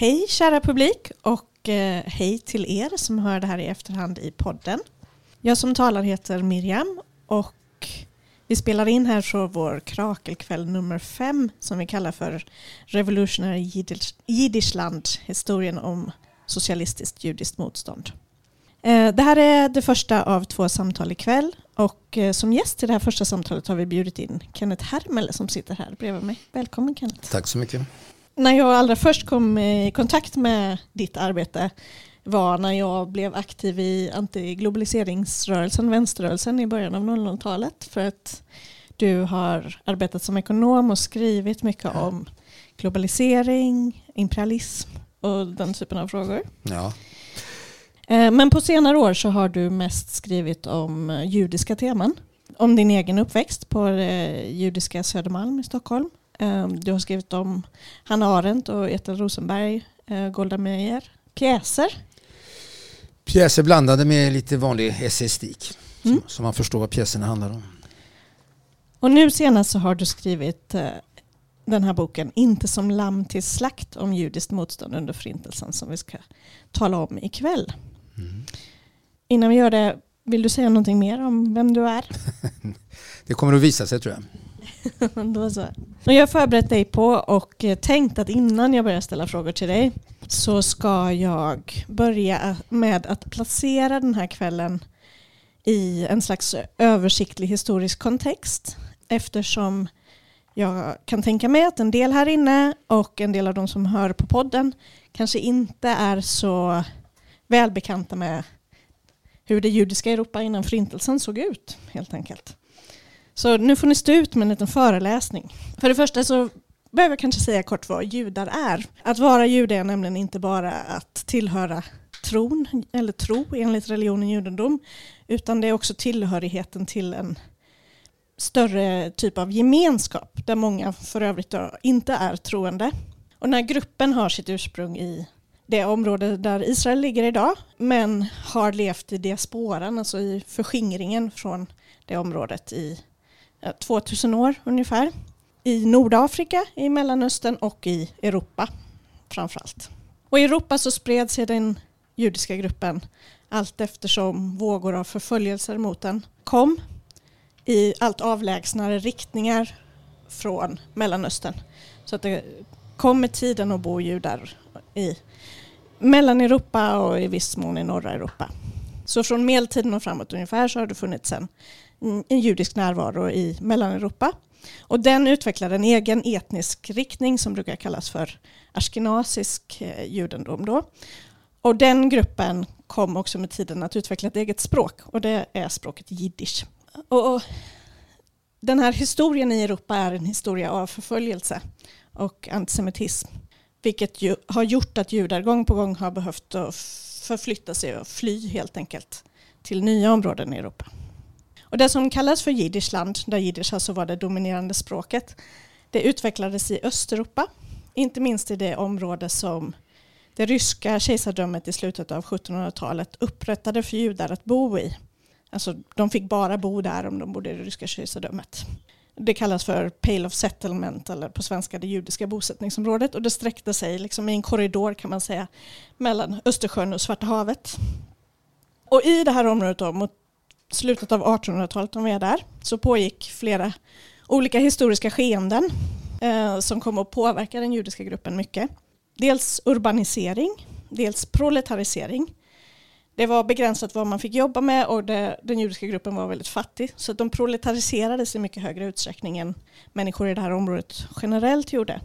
Hej kära publik och eh, hej till er som hör det här i efterhand i podden. Jag som talar heter Miriam och vi spelar in här från vår krakelkväll nummer fem som vi kallar för Revolutionary Jiddishland, historien om socialistiskt judiskt motstånd. Eh, det här är det första av två samtal ikväll och eh, som gäst till det här första samtalet har vi bjudit in Kenneth Hermel som sitter här bredvid mig. Välkommen Kenneth. Tack så mycket. När jag allra först kom i kontakt med ditt arbete var när jag blev aktiv i antiglobaliseringsrörelsen, vänsterrörelsen i början av 00-talet. För att du har arbetat som ekonom och skrivit mycket om globalisering, imperialism och den typen av frågor. Ja. Eh, men på senare år så har du mest skrivit om eh, judiska teman. Om din egen uppväxt på det judiska Södermalm i Stockholm. Eh, du har skrivit om Hanna Arendt och Ethel Rosenberg, Golda Meir. Pjäser. Pjäser blandade med lite vanlig essayistik. Mm. Så man förstår vad pjäserna handlar om. Och nu senast så har du skrivit den här boken Inte som lamm till slakt om judiskt motstånd under förintelsen som vi ska tala om ikväll. Mm. Innan vi gör det, vill du säga någonting mer om vem du är? det kommer att visa sig tror jag. Då så. Och jag har förberett dig på och eh, tänkt att innan jag börjar ställa frågor till dig så ska jag börja med att placera den här kvällen i en slags översiktlig historisk kontext eftersom jag kan tänka mig att en del här inne och en del av de som hör på podden kanske inte är så välbekanta med hur det judiska Europa innan förintelsen såg ut helt enkelt. Så nu får ni stå ut med en liten föreläsning. För det första så behöver jag kanske säga kort vad judar är. Att vara jude är nämligen inte bara att tillhöra tron eller tro enligt religionen judendom utan det är också tillhörigheten till en större typ av gemenskap där många för övrigt inte är troende. Och den här gruppen har sitt ursprung i det område där Israel ligger idag men har levt i diasporan, alltså i förskingringen från det området i Eh, 2000 år ungefär. I Nordafrika, i Mellanöstern och i Europa framförallt. Och i Europa så spred sig den judiska gruppen allt eftersom vågor av förföljelser mot den kom i allt avlägsnare riktningar från Mellanöstern. Så att det kom med tiden att bo judar i Mellaneuropa och i viss mån i norra Europa. Så från medeltiden och framåt ungefär så har det funnits en, Mm, en judisk närvaro i Mellaneuropa. Och den utvecklade en egen etnisk riktning som brukar kallas för askenasisk eh, judendom. Då. Och den gruppen kom också med tiden att utveckla ett eget språk och det är språket jiddisch. Och, och den här historien i Europa är en historia av förföljelse och antisemitism. Vilket ju har gjort att judar gång på gång har behövt förflytta sig och fly helt enkelt till nya områden i Europa. Och det som kallas för Jiddischland, där jiddisch alltså var det dominerande språket, det utvecklades i Östeuropa, inte minst i det område som det ryska kejsardömet i slutet av 1700-talet upprättade för judar att bo i. Alltså, de fick bara bo där om de bodde i det ryska kejsardömet. Det kallas för Pale of Settlement eller på svenska det judiska bosättningsområdet och det sträckte sig liksom i en korridor kan man säga mellan Östersjön och Svarta havet. Och i det här området då, mot slutet av 1800-talet om vi är där så pågick flera olika historiska skeenden eh, som kom att påverka den judiska gruppen mycket. Dels urbanisering, dels proletarisering det var begränsat vad man fick jobba med och det, den judiska gruppen var väldigt fattig. Så de proletariserades i mycket högre utsträckning än människor i det här området generellt gjorde.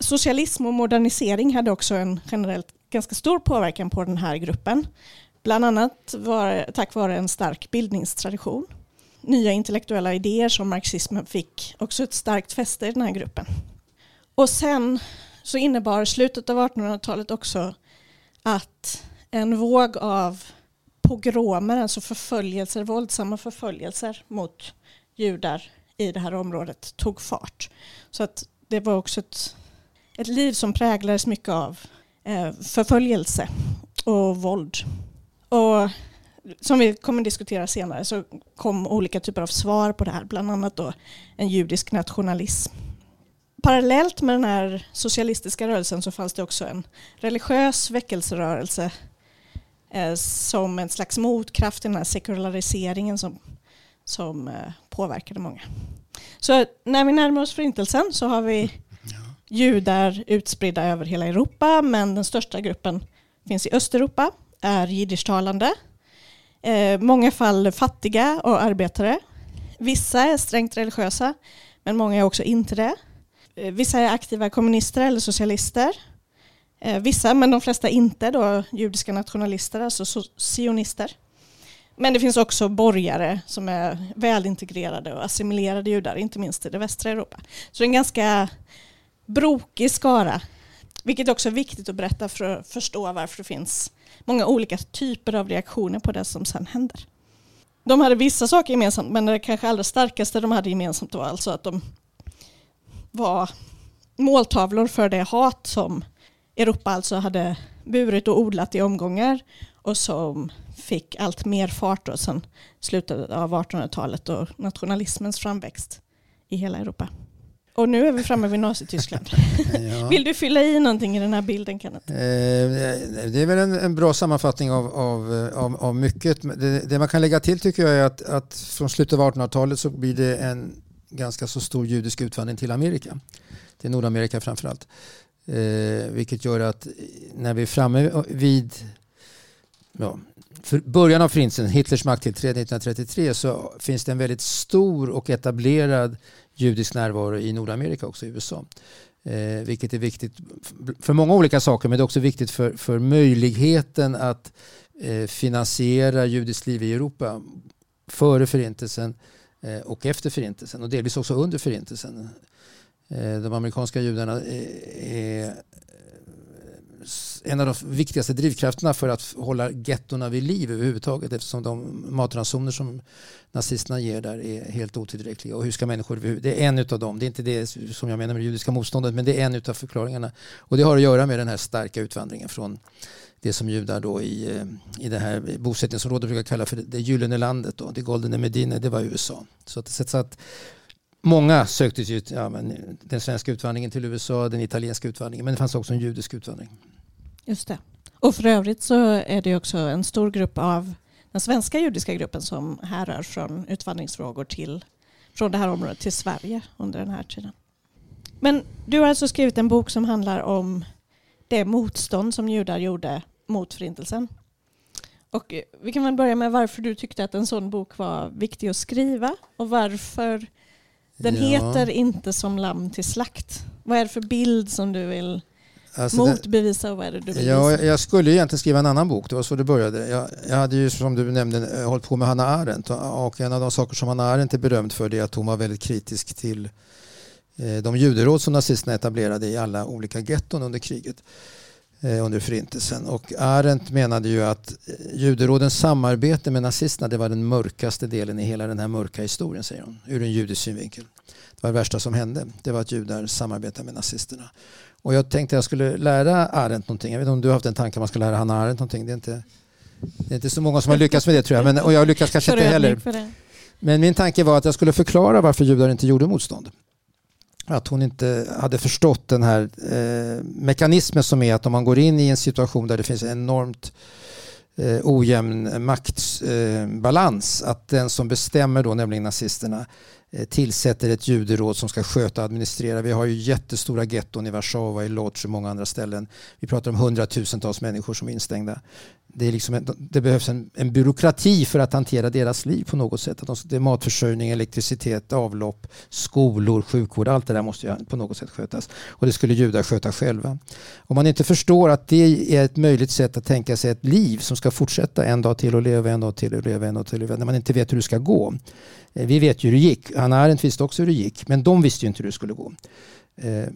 Socialism och modernisering hade också en generellt ganska stor påverkan på den här gruppen. Bland annat var, tack vare en stark bildningstradition. Nya intellektuella idéer som marxismen fick också ett starkt fäste i den här gruppen. Och sen så innebar slutet av 1800-talet också att en våg av pogromer, alltså förföljelser, våldsamma förföljelser mot judar i det här området tog fart. Så att det var också ett, ett liv som präglades mycket av eh, förföljelse och våld. Och som vi kommer diskutera senare så kom olika typer av svar på det här, bland annat då en judisk nationalism. parallellt med den här socialistiska rörelsen så fanns det också en religiös väckelserörelse eh, som en slags motkraft till den här sekulariseringen som, som eh, påverkade många. Så när vi närmar oss förintelsen så har vi judar utspridda över hela Europa men den största gruppen finns i Östeuropa, är jiddischtalande. Eh, många fall fattiga och arbetare. Vissa är strängt religiösa men många är också inte det. Eh, vissa är aktiva kommunister eller socialister. Eh, vissa, men de flesta inte, då, judiska nationalister, alltså sionister. Men det finns också borgare som är välintegrerade och assimilerade judar, inte minst i det västra Europa. Så det är en ganska brokig skara, vilket också är viktigt att berätta för att förstå varför det finns många olika typer av reaktioner på det som sen händer. De hade vissa saker gemensamt, men det kanske allra starkaste de hade gemensamt var alltså att de var måltavlor för det hat som Europa alltså hade burit och odlat i omgångar och som fick allt mer fart då sen slutet av 1800-talet och nationalismens framväxt i hela Europa. Och nu är vi framme vid Nazityskland. ja. Vill du fylla i någonting i den här bilden Kenneth? Eh, det är väl en, en bra sammanfattning av, av, av, av mycket. Det, det, man kan lägga till tycker jag är att, att från slutet av 1800-talet så blir det en ganska så stor judisk utvandring till Amerika. Till Nordamerika framförallt. Eh, vilket gör att när vi är framme vid ja, för början av förintelsen, Hitlers makttillträde 1933, så finns det en väldigt stor och etablerad judisk närvaro i Nordamerika också, i USA. Eh, vilket är viktigt för många olika saker, men det är också viktigt för, för möjligheten att eh, finansiera judiskt liv i Europa före förintelsen eh, och efter förintelsen och delvis också under förintelsen. Eh, de amerikanska judarna eh, är en av de viktigaste drivkrafterna för att hålla gettona vid liv överhuvudtaget eftersom de matransoner som nazisterna ger där är helt otillräckliga. Och hur ska människor, det är en av dem, det är inte det som jag menar med det judiska motståndet men det är en av förklaringarna. Och det har att göra med den här starka utvandringen från det som judar då i, eh, i det här bosättningsområdet brukar kalla för det gyllene landet, då, det Goldene Medina, det var USA. Så att, så att Många sökte sig ut, ja, men den svenska utvandringen till USA, den italienska utvandringen, men det fanns också en judisk utvandring. Just det. Och för övrigt så är det också en stor grupp av den svenska judiska gruppen som härrör från utvandringsfrågor till, från det här området till Sverige under den här tiden. Men du har alltså skrivit en bok som handlar om det motstånd som judar gjorde mot förintelsen. Och vi kan väl börja med varför du tyckte att en sån bok var viktig att skriva och varför den ja. heter inte som lamm till slakt. Vad är det för bild som du vill alltså motbevisa och vad är det du vill ja, visa? Jag skulle egentligen skriva en annan bok, det var så det började. Jag, jag hade ju som du nämnde hållit på med Hanna Arendt och en av de saker som Hanna Arendt är berömd för är att hon var väldigt kritisk till eh, de juderåd som nazisterna etablerade i alla olika getton under kriget under förintelsen. Och Arendt menade ju att eh, juderådens samarbete med nazisterna det var den mörkaste delen i hela den här mörka historien, säger hon, ur en judisk synvinkel. Det var det värsta som hände, det var att judar samarbetade med nazisterna. Och jag tänkte att jag skulle lära Arendt någonting. Jag vet inte om du har haft en tanke att man ska lära Hanna Arendt någonting. Det är inte, det är inte så många som har lyckats med det tror jag. Men, och jag lyckas kanske inte heller. Men min tanke var att jag skulle förklara varför judar inte gjorde motstånd. Att hon inte hade förstått den här eh, mekanismen som är att om man går in i en situation där det finns enormt eh, ojämn maktbalans, eh, att den som bestämmer då, nämligen nazisterna, Eh, tillsätter ett juderåd som ska sköta och administrera. Vi har ju jättestora getton i Warszawa, i Lodz och många andra ställen. Vi pratar om hundratusentals människor som är instängda. Det, är liksom en, det behövs en, en, byråkrati för att hantera deras liv på något sätt. Att de, det är matförsörjning, elektricitet, avlopp, skolor, sjukvård. Allt det där måste ju på något sätt skötas. Och det skulle judar sköta själva. Om man inte förstår att det är ett möjligt sätt att tänka sig ett liv som ska fortsätta en dag till och leva en dag till och leva en dag till. När man inte vet hur det ska gå Eh, vi vet ju hur det gick. Hanna Arendt visste också hur det gick. Men de visste ju inte hur det skulle gå. Eh,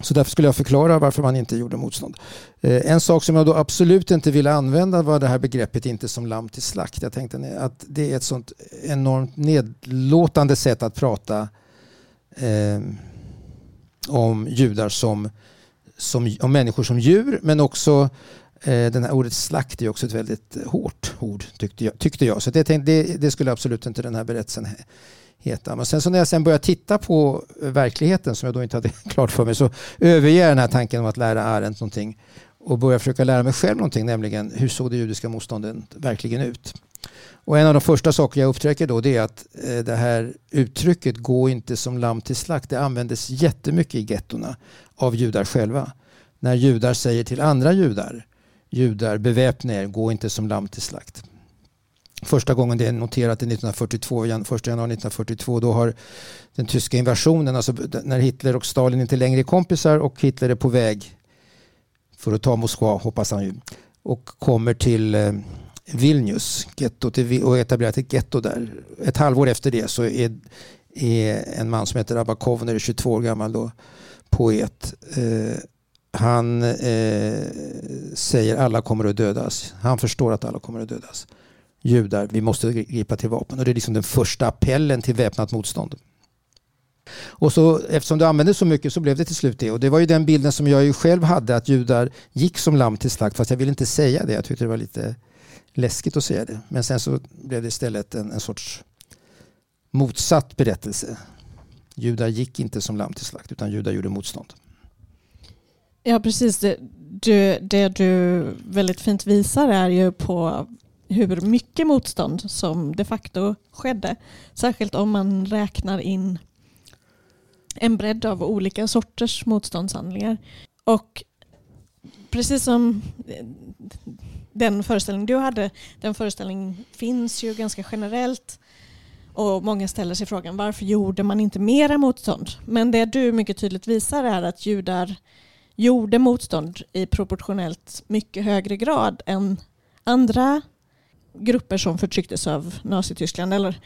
så därför skulle jag förklara varför man inte gjorde motstånd. Eh, en sak som jag då absolut inte ville använda var det här begreppet inte som lamm till slakt. Jag tänkte att det är ett sånt enormt nedlåtande sätt att prata om judar som, som om människor som djur men också Eh, den här ordet slakt är också ett väldigt eh, hårt ord tyckte jag. Tyckte jag. Så det, tänkte, det, det, skulle absolut inte den här berättelsen heta. Men sen så när jag sen började titta på eh, verkligheten som jag då inte hade klart för mig så överger jag den här tanken om att lära Arendt någonting och börjar försöka lära mig själv någonting, nämligen hur såg det judiska motståndet verkligen ut? Och en av de första saker jag upptäcker då det är att eh, det här uttrycket gå inte som lamm till slakt, det användes jättemycket i gettona av judar själva. När judar säger till andra judar, judar beväpna er, gå inte som lamm till slakt. Första gången det är noterat är 1942, 1 januari 1942. Då har den tyska invasionen, alltså när Hitler och Stalin inte längre är kompisar och Hitler är på väg för att ta Moskva, hoppas han ju, och kommer till eh, Vilnius och etablerat ett getto där. Ett halvår efter det så är, är en man som heter Abakovner, 22 år gammal då, poet. Eh, han eh, säger alla kommer att dödas. Han förstår att alla kommer att dödas. Judar, vi måste gripa till vapen. Och det är liksom den första appellen till väpnat motstånd. Och så, eftersom det användes så mycket så blev det till slut det. Och det var ju den bilden som jag ju själv hade att judar gick som lamm till slakt. Fast jag ville inte säga det. Jag tyckte det var lite läskigt att säga det. Men sen så blev det istället en, en sorts motsatt berättelse. Judar gick inte som lamm till slakt utan judar gjorde motstånd. Ja precis, det du, det du väldigt fint visar är ju på hur mycket motstånd som de facto skedde. Särskilt om man räknar in en bredd av olika sorters motståndshandlingar. Och precis som den föreställning du hade, den föreställningen finns ju ganska generellt och många ställer sig frågan varför gjorde man inte mera motstånd? Men det du mycket tydligt visar är att judar gjorde motstånd i proportionellt mycket högre grad än andra grupper som förtrycktes av Nazityskland eller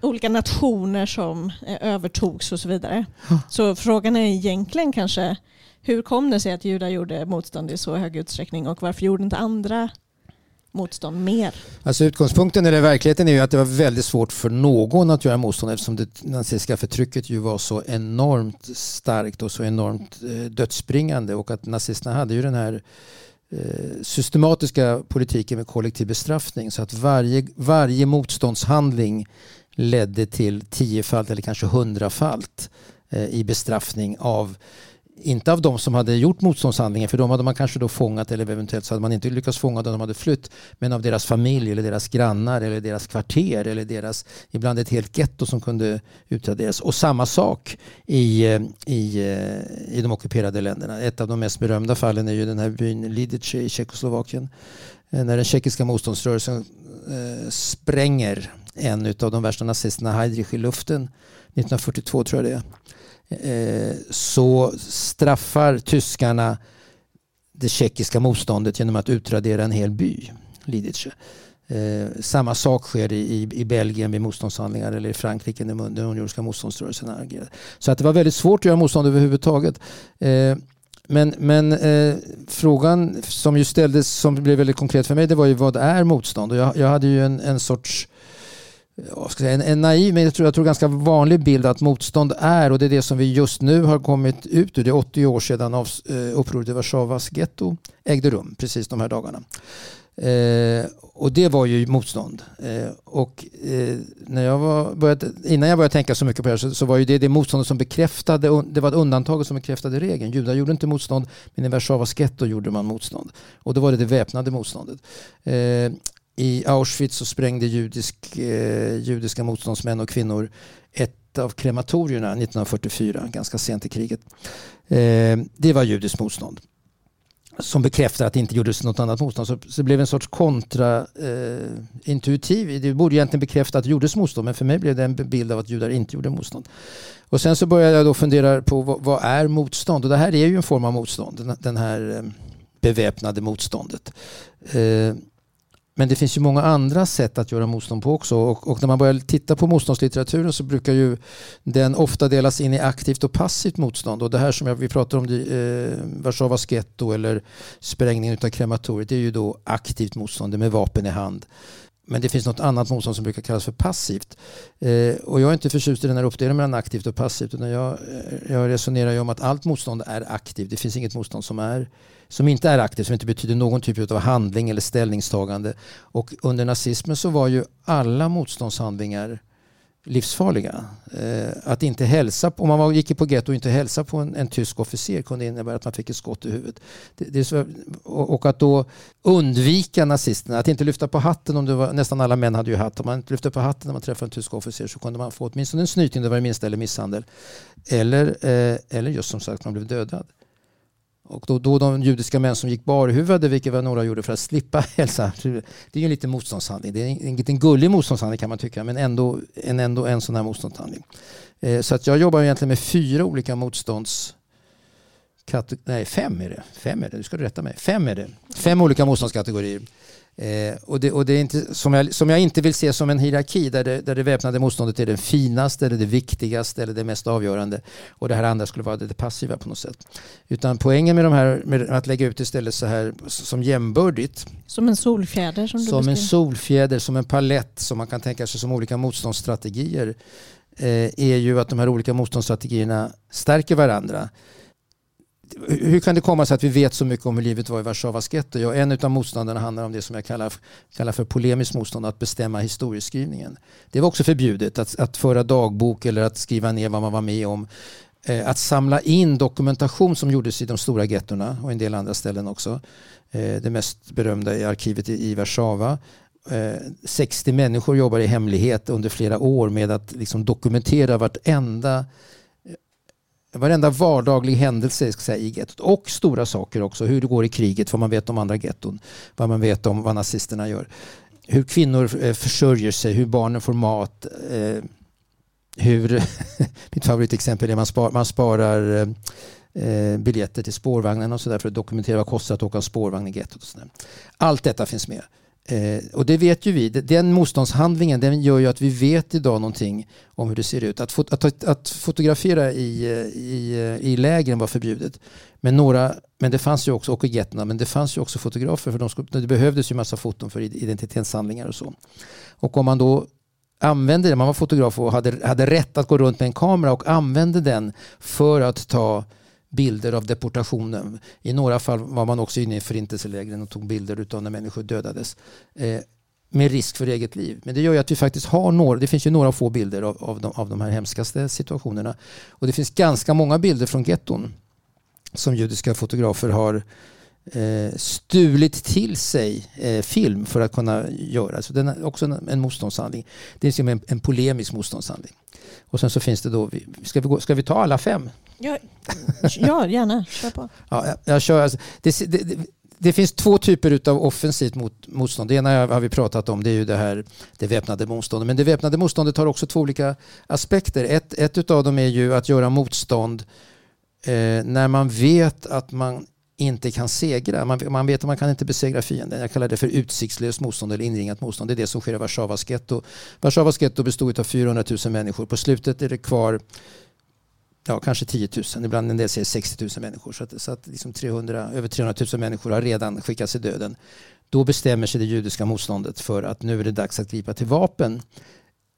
olika nationer som övertogs och så vidare. Så frågan är egentligen kanske hur kom det sig att judar gjorde motstånd i så hög utsträckning och varför gjorde inte andra motstånd mer? Alltså utgångspunkten i verkligheten är ju att det var väldigt svårt för någon att göra motstånd eftersom det nazistiska förtrycket ju var så enormt starkt och så enormt eh, dödsbringande och att nazisterna hade ju den här eh, systematiska politiken med kollektiv bestraffning så att varje, varje motståndshandling ledde till tiofalt eller kanske hundrafalt eh, i bestraffning av inte av de som hade gjort motståndshandlingar, för de hade man kanske då fångat eller eventuellt så hade man inte lyckats fånga dem de hade flytt. Men av deras familj eller deras grannar eller deras kvarter eller deras, ibland ett helt getto som kunde utraderas. Och samma sak i, eh, i, eh, i de ockuperade länderna. Ett av de mest berömda fallen är ju den här byn Lidice i Tjeckoslovakien. Eh, när den tjeckiska motståndsrörelsen eh, spränger en av de värsta nazisterna, Heidrich, i luften 1942 tror jag det är Eh, så straffar tyskarna det tjeckiska motståndet genom att utradera en hel by, Lidice. Eh, samma sak sker i, i Belgien vid motståndshandlingar eller i Frankrike när den unionska motståndsrörelsen agerar. Så att det var väldigt svårt att göra motstånd överhuvudtaget. Eh, men, men eh, frågan som ju ställdes som blev väldigt konkret för mig det var ju vad är motstånd? Och jag, jag hade ju en, en sorts en, en naiv men jag tror, jag tror ganska vanlig bild att motstånd är och det är det som vi just nu har kommit ut ur. Det är 80 år sedan av, eh, upproret i Warszawas getto ägde rum precis de här dagarna. Eh, och det var ju motstånd. Eh, och eh, när jag var, började, innan jag började tänka så mycket på det här så, så var ju det det motståndet som bekräftade, det var ett undantag som bekräftade regeln. Judar gjorde inte motstånd men i Warszawas getto gjorde man motstånd. Och då var det det väpnade motståndet. Eh, i Auschwitz så sprängde judisk, eh, judiska motståndsmän och kvinnor ett av krematorierna 1944, ganska sent i kriget. Eh, det var judiskt motstånd som bekräftar att det inte gjordes något annat motstånd. Så, så det blev en sorts kontraintuitiv. Eh, det borde egentligen bekräfta att det gjordes motstånd men för mig blev det en bild av att judar inte gjorde motstånd. Och sen så började jag då fundera på vad, vad är motstånd? Och det här är ju en form av motstånd, den, den här eh, beväpnade motståndet. Eh, men det finns ju många andra sätt att göra motstånd på också. Och, och, när man börjar titta på motståndslitteraturen så brukar ju den ofta delas in i aktivt och passivt motstånd. Och det här som jag, vi pratar om, eh, Warszawas getto eller sprängningen av krematoriet, det är ju då aktivt motstånd med vapen i hand. Men det finns något annat motstånd som brukar kallas för passivt. Eh, och jag är inte förtjust i den här uppdelningen mellan aktivt och passivt. Utan jag, eh, jag resonerar ju om att allt motstånd är aktivt. Det finns inget motstånd som är som inte är aktivt, som inte betyder någon typ av handling eller ställningstagande. Och under nazismen så var ju alla motståndshandlingar livsfarliga. Eh, att inte hälsa, om man var, gick på getto och inte hälsa på en, en, tysk officer kunde innebära att man fick ett skott i huvudet. Det, det så, och, att då undvika nazisterna, att inte lyfta på hatten om det var, nästan alla män hade ju hatt, om man inte lyfte på hatten när man träffade en tysk officer så kunde man få åtminstone en snyting, det var det minsta, eller misshandel. Eller, eh, eller just som sagt man blev dödad. Och då, då de judiska män som gick barhuvade, vilket var några gjorde för att slippa hälsa. Det är ju en liten motståndshandling. Det är en, en liten gullig motståndshandling kan man tycka, men ändå en, ändå en sån här motståndshandling. Eh, så att jag jobbar egentligen med fyra olika motstånds... Nej, fem är det. Fem är det, du ska rätta mig. Fem är det. Fem olika motståndskategorier. Eh, och det, och det är inte, som, jag, som jag inte vill se som en hierarki där det, där det väpnade motståndet är det finaste, eller det viktigaste eller det mest avgörande. Och det här andra skulle vara det, det passiva på något sätt. Utan poängen med, de här, med att lägga ut istället så här som jämbördigt. Som en solfjäder? Som, som en solfjäder, som en palett som man kan tänka sig som olika motståndsstrategier. Eh, är ju att de här olika motståndsstrategierna stärker varandra hur kan det komma sig att vi vet så mycket om hur livet var i Warszawas getto? Ja, en av motståndarna handlar om det som jag kallar, kallar för polemiskt motstånd, att bestämma historieskrivningen. Det var också förbjudet att, att föra dagbok eller att skriva ner vad man var med om. Eh, att samla in dokumentation som gjordes i de stora gettorna och en del andra ställen också. Eh, det mest berömda är arkivet i, i Warszawa. Eh, 60 människor jobbar i hemlighet under flera år med att liksom dokumentera vartenda varenda vardaglig händelse ska säga, i gettot. Och stora saker också. Hur det går i kriget, vad man vet om andra getton. Vad man vet om vad nazisterna gör. Hur kvinnor eh, försörjer sig, hur barnen får mat. Eh, hur, mitt favoritexempel är man, spar, man sparar eh, eh biljetter till spårvagnen och så där för att dokumentera vad det kostar att åka spårvagn i gettot. Och så där. Allt detta finns med. Eh, och det vet ju vi. Den motståndshandlingen den gör ju att vi vet idag någonting om hur det ser ut. Att, fot att, att fotografera i, eh, i, eh, i lägren var förbjudet. Men, några, men det fanns ju också, och i men det fanns ju också fotografer. För de skulle, det behövdes ju massa foton för identitetshandlingar och så. Och om man då använde det, man var fotograf och hade, hade rätt att gå runt med en kamera och använde den för att ta bilder av deportationen. I några fall var man också inne i förintelselägren och tog bilder av när människor dödades. Eh, med risk för eget liv. Men det gör ju att vi faktiskt har några, det finns ju några få bilder av, av, de, av de här hemskaste situationerna. Och det finns ganska många bilder från getton som judiska fotografer har eh, stulit till sig eh, film för att kunna göra. Så den är också en, en motståndshandling. Det är en, en polemisk motståndshandling. Och sen så finns det då, ska vi, gå, ska vi ta alla fem? Ja, ja gärna. Kör på. Ja, jag, jag kör, alltså, det, det, det, det, finns två typer av offensivt mot, motstånd. Det ena har vi pratat om, det är ju det här det väpnade motståndet. Men det väpnade motståndet har också två olika aspekter. Ett, ett av dem är ju att göra motstånd eh, när man vet att man inte kan segra. Man, man vet att man kan inte besegra fienden. Jag kallar det för utsiktslöst motstånd eller inringat motstånd. Det är det som sker i Warszawas getto. Warszawas getto bestod av 400 000 människor. På slutet är det kvar ja, kanske 10 000, ibland en del säger 60 000 människor. Så att, så att liksom 300, över 300 000 människor har redan skickats i döden. Då bestämmer sig det judiska motståndet för att nu är det dags att gripa till vapen.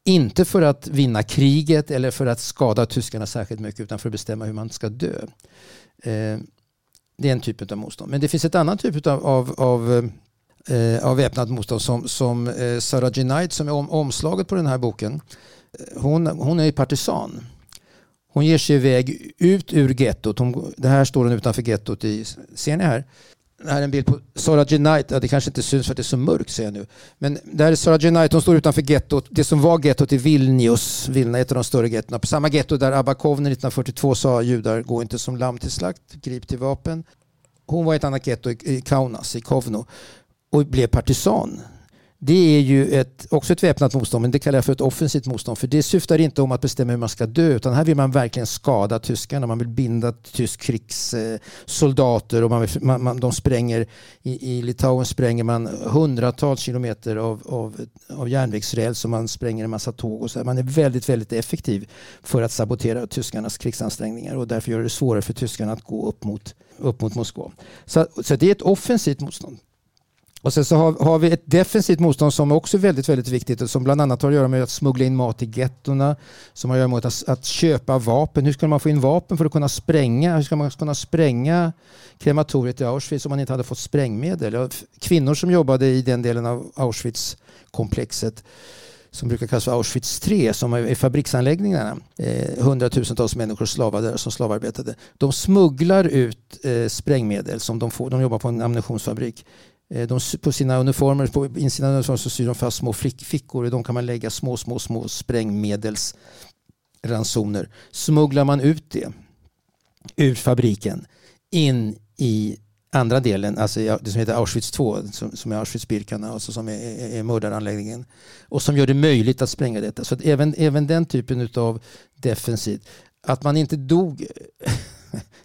Inte för att vinna kriget eller för att skada tyskarna särskilt mycket utan för att bestämma hur man ska dö. Eh, det är en typ av motstånd. Men det finns ett annat typ av, av, av, eh, av väpnat motstånd som, som eh, Sarah G. Knight som är om, omslaget på den här boken. Eh, hon, hon är partisan. Hon ger sig iväg ut ur gettot. Hon, det här står hon utanför gettot. I, ser ni här? Här är en bild på Sarah G. Knight. Ja, det kanske inte syns för att det är så mörkt ser jag nu. Men där är Sarah G. Knight. Hon står utanför gettot. Det som var gettot i Vilnius. Vilna, ett av de större gettona. På samma getto där Abakovner 1942 sa judar gå inte som lamm till slakt. Grip till vapen. Hon var i ett annat getto i Kaunas, i Kovno. Och blev partisan det är ju ett, också ett väpnat motstånd, men det kallar jag för ett offensivt motstånd. För det syftar inte om att bestämma hur man ska dö, utan här vill man verkligen skada tyskarna. Man vill binda tysk krigssoldater och man, vill, man, man de spränger, i, i Litauen spränger man hundratals kilometer av, av, av järnvägsräls och man spränger en massa tåg. Och så. Man är väldigt, väldigt effektiv för att sabotera tyskarnas krigsansträngningar och därför gör det svårare för tyskarna att gå upp mot, upp mot Moskva. Så, så det är ett offensivt motstånd. Och sen så har, har, vi ett defensivt motstånd som också är väldigt, väldigt viktigt och som bland annat har att göra med att smuggla in mat i gettorna, som har att göra med att, att köpa vapen. Hur ska man få in vapen för att kunna spränga? Hur ska man kunna spränga krematoriet i Auschwitz om man inte hade fått sprängmedel? Kvinnor som jobbade i den delen av Auschwitz-komplexet som brukar kallas för Auschwitz 3 som är fabriksanläggningarna. Eh, hundratusentals människor slavade som slavarbetade. De smugglar ut eh, sprängmedel som de får. De jobbar på en ammunitionsfabrik. Eh, de, på sina uniformer, på insidan av uniformer så syr de fast små fickor. I de kan man lägga små, små, små sprängmedelsransoner. Smugglar man ut det ur fabriken in i andra delen, alltså det som heter Auschwitz 2, som, som är Auschwitz-Birkenau, alltså som är, är, är mördaranläggningen. Och som gör det möjligt att spränga detta. Så att även, även den typen av defensivt. Att man inte dog,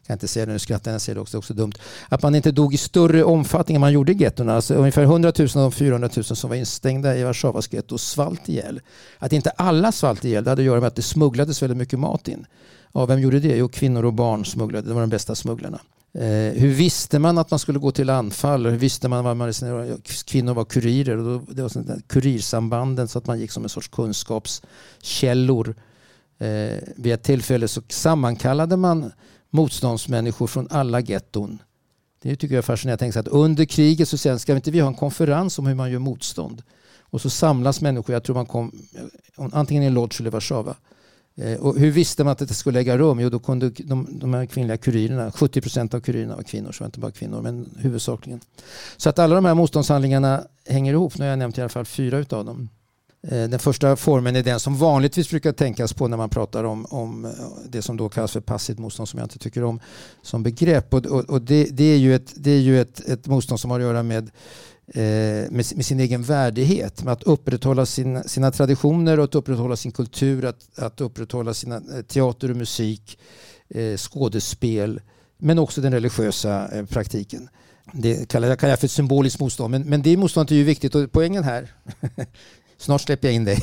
kan inte säga det nu, skrattar jag säger det också, det är också dumt. Att man inte dog i större omfattning än man gjorde i gettorna. Alltså ungefär 100 000 av de 400 000 som var instängda i Warszawas getto svalt ihjäl. Att inte alla svalt ihjäl, det hade att göra med att det smugglades väldigt mycket mat in. Ja, vem gjorde det? Jo, kvinnor och barn smugglade. Det var de bästa smugglarna. Eh, hur visste man att man skulle gå till anfall? Hur visste man vad man Kvinnor var kurirer. Och då, det var sånt kurirsambanden så att man gick som en sorts kunskapskällor. Eh, vid ett tillfälle så sammankallade man motståndsmänniskor från alla getton. Det tycker jag är fascinerande. Jag att under kriget så sen ska vi inte vi ha en konferens om hur man gör motstånd? Och så samlas människor, jag tror man kom antingen i Lodz eller Warszawa. Eh, och hur visste man att det skulle äga rum? Jo, då kunde de, de här kvinnliga kurirerna, 70 procent av kurirerna var kvinnor, så var inte bara kvinnor, men huvudsakligen. Så att alla de här motståndshandlingarna hänger ihop. Nu har jag nämnt i alla fall fyra utav dem. Eh, den första formen är den som vanligtvis brukar tänkas på när man pratar om, om eh, det som då kallas för passivt motstånd som jag inte tycker om som begrepp. Och, och, och det, det, är ju, ett, det är ju ett, ett motstånd som har att göra med Eh, med, med, sin egen värdighet, med att upprätthålla sin, sina traditioner och att upprätthålla sin kultur, att, att upprätthålla sina eh, teater och musik, eh, skådespel, men också den religiösa eh, praktiken. Det kallar jag, kallar jag för ett symboliskt motstånd, men, men det motståndet är ju viktigt och poängen här Snart släpper jag in dig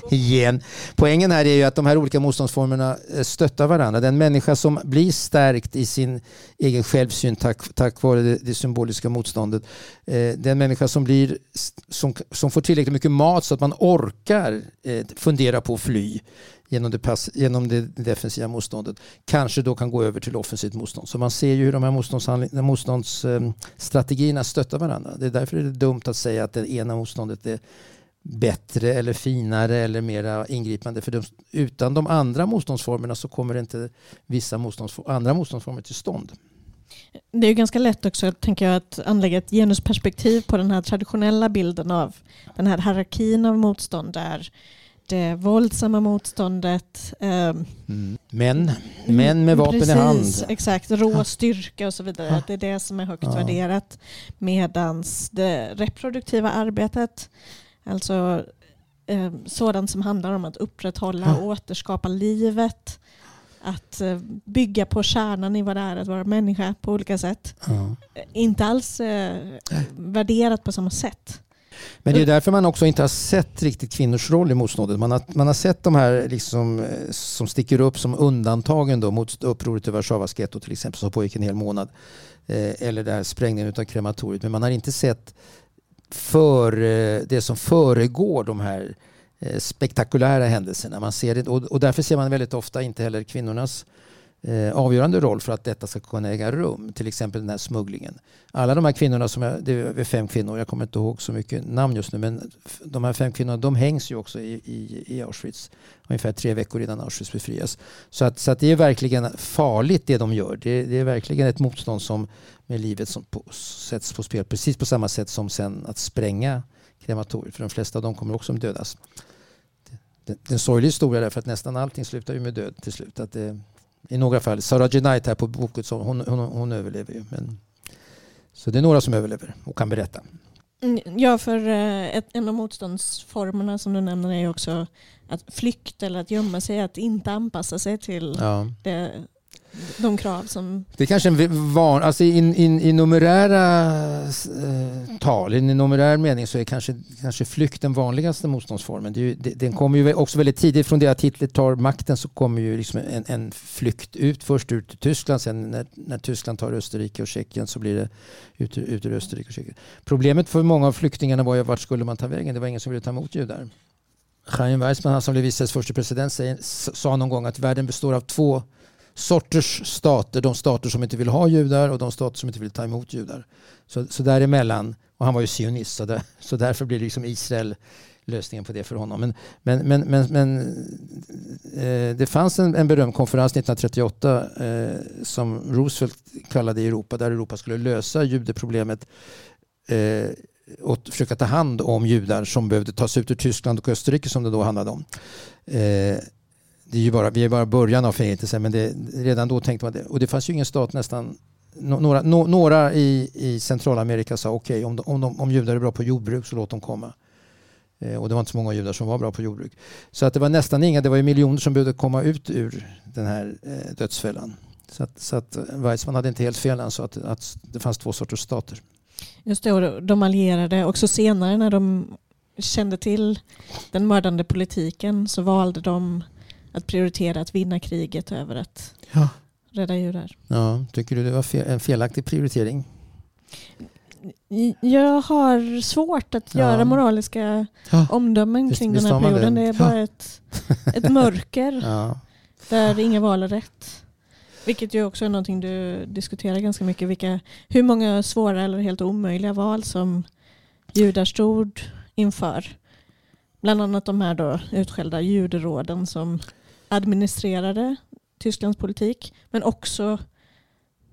igen. Poängen här är ju att de här olika motståndsformerna eh, stöttar varandra. Den människa som blir stärkt i sin egen självsyn tack, tack vare det, det symboliska motståndet. Eh, den människa som, blir, som, som får tillräckligt mycket mat så att man orkar eh, fundera på att fly genom det, pass, genom det defensiva motståndet kanske då kan gå över till offensivt motstånd. Så man ser ju hur de här motståndsstrategierna eh, stöttar varandra. Det är därför det är dumt att säga att det ena motståndet är bättre eller finare eller mera ingripande. För de, utan de andra motståndsformerna så kommer inte vissa motståndsfor andra motståndsformer till stånd. Det är ganska lätt också tänker jag, att anlägga ett genusperspektiv på den här traditionella bilden av den här hierarkin av motstånd där det våldsamma motståndet. Eh, mm. Män. Män med vapen precis, i hand. Exakt, rå styrka och så vidare. Att det är det som är högt ja. värderat. Medan det reproduktiva arbetet Alltså eh, sådant som handlar om att upprätthålla och återskapa livet. Att eh, bygga på kärnan i vad det är att vara människa på olika sätt. Ja. Inte alls eh, värderat på samma sätt. Men det är därför man också inte har sett riktigt kvinnors roll i motståndet. Man har, man har sett de här liksom, eh, som sticker upp som undantagen då, mot upproret i Warszawas getto till exempel som pågick en hel månad. Eh, eller det här sprängningen av krematoriet. Men man har inte sett för eh, det som föregår de här eh, spektakulära händelserna. Man ser det, och därför ser man väldigt ofta inte heller kvinnornas eh, avgörande roll för att detta ska kunna äga rum. Till exempel den här smugglingen. Alla de här kvinnorna, som jag, det är fem kvinnor, jag kommer inte ihåg så mycket namn just nu, men de här fem kvinnorna de hängs ju också i, i, i Auschwitz ungefär tre veckor innan Auschwitz befrias. Så, att, så att det är verkligen farligt det de gör. Det, det är verkligen ett motstånd som med livet som på, sätts på spel precis på samma sätt som sen att spränga krematoriet. För de flesta av dem kommer också att dödas. Det, det är en sorglig historia därför att nästan allting slutar ju med död till slut. Att det, I några fall, Sarah Genite här på boken, så hon, hon, hon överlever ju. Men, så det är några som överlever och kan berätta. Mm, ja, för eh, ett, en av motståndsformerna som du nämner är också att flykt eller att gömma sig, att inte anpassa sig till ja. det de krav som... Det är kanske en van, alltså i, i, i numerära eh, tal, i numerär mening så är kanske, kanske flykt den vanligaste motståndsformen. Det, det, den kommer ju också väldigt tidigt, från det att Hitler tar makten så kommer ju liksom en, en flykt ut, först ut ur Tyskland, sen när, när Tyskland tar Österrike och Tjeckien så blir det ut, ut ur Österrike och Tjeckien. Problemet för många av flyktingarna var ju vart skulle man ta vägen? Det var ingen som ville ta emot judar. Chaim Weizmann, han som blev Israels första president, sa någon gång att världen består av två sorters stater. De stater som inte vill ha judar och de stater som inte vill ta emot judar. Så, så däremellan, och han var ju sionist så, där, så därför blir liksom Israel lösningen på det för honom. Men, men, men, men, men eh, det fanns en, en berömd konferens 1938 eh, som Roosevelt kallade Europa där Europa skulle lösa judeproblemet eh, och försöka ta hand om judar som behövde tas ut ur Tyskland och Österrike som det då handlade om. Eh, det är ju bara, vi är bara början av förintelsen men det, redan då tänkte man det. Och det fanns ju ingen stat nästan några, no, några i, i Centralamerika sa okej okay, om, om, om judar är bra på jordbruk så låt dem komma. Eh, och det var inte så många judar som var bra på jordbruk. Så att det var nästan inga, det var ju miljoner som behövde komma ut ur den här eh, dödsfällan. Så att, så att eh, Weizmann hade inte helt fel han sa att, att det fanns två sorters stater. Just det, och de allierade också senare när de kände till den mördande politiken så valde de att prioritera att vinna kriget över att ja. rädda judar. Ja, tycker du det var en felaktig prioritering? Jag har svårt att ja. göra moraliska ja. omdömen visst, kring den här perioden. Det. det. är bara ett, ett mörker där inga val är rätt. Vilket ju också är någonting du diskuterar ganska mycket. Vilka, hur många svåra eller helt omöjliga val som judar stod inför. Bland annat de här då utskällda juderåden som administrerade Tysklands politik. Men också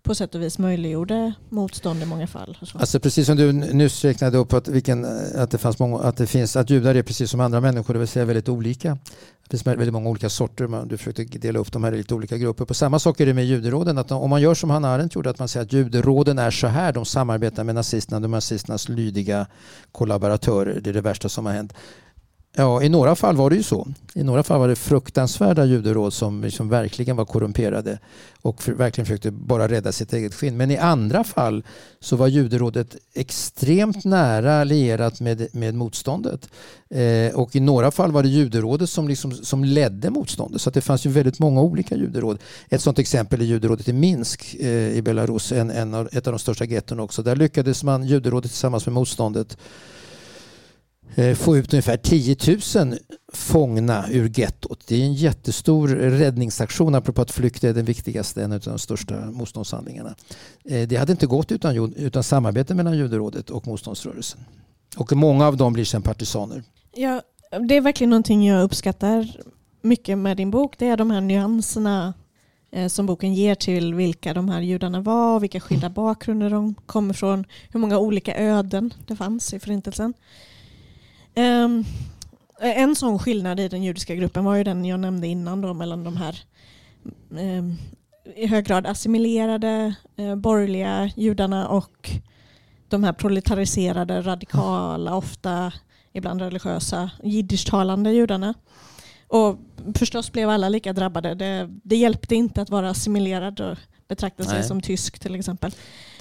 på sätt och vis möjliggjorde motstånd i många fall. Alltså precis som du nyss räknade upp att, vilken, att, det fanns många, att det finns att judar är precis som andra människor, det vill säga väldigt olika. Det finns väldigt många olika sorter, du försökte dela upp de här i lite olika grupper. På samma sak är det med juderåden, att om man gör som Hanna Arendt gjorde, att man säger att juderåden är så här, de samarbetar med nazisterna, de är nazisternas lydiga kollaboratörer, det är det värsta som har hänt. Ja, i några fall var det ju så. I några fall var det fruktansvärda juderåd som liksom verkligen var korrumperade och för, verkligen försökte bara rädda sitt eget skinn. Men i andra fall så var juderådet extremt nära lierat med, med motståndet. Eh, och i några fall var det juderådet som, liksom, som ledde motståndet. Så det fanns ju väldigt många olika juderåd. Ett sådant exempel är juderådet i Minsk eh, i Belarus, en, en av, ett av de största getton också. Där lyckades man, juderådet tillsammans med motståndet Eh, få ut ungefär 10 000 fångna ur gettot. Det är en jättestor räddningsaktion apropå att flykt är den viktigaste, en av de största motståndshandlingarna. Eh, det hade inte gått utan, utan samarbete mellan juderådet och motståndsrörelsen. Och många av dem blir sen partisaner. Ja, det är verkligen någonting jag uppskattar mycket med din bok. Det är de här nyanserna eh, som boken ger till vilka de här judarna var, vilka skilda bakgrunder de kommer från, hur många olika öden det fanns i förintelsen. Um, en sån skillnad i den judiska gruppen var ju den jag nämnde innan då mellan de här um, i hög grad assimilerade uh, borgerliga judarna och de här proletariserade, radikala, ofta ibland religiösa, jiddischtalande judarna. Och förstås blev alla lika drabbade. Det, det hjälpte inte att vara assimilerad och betrakta sig som tysk till exempel.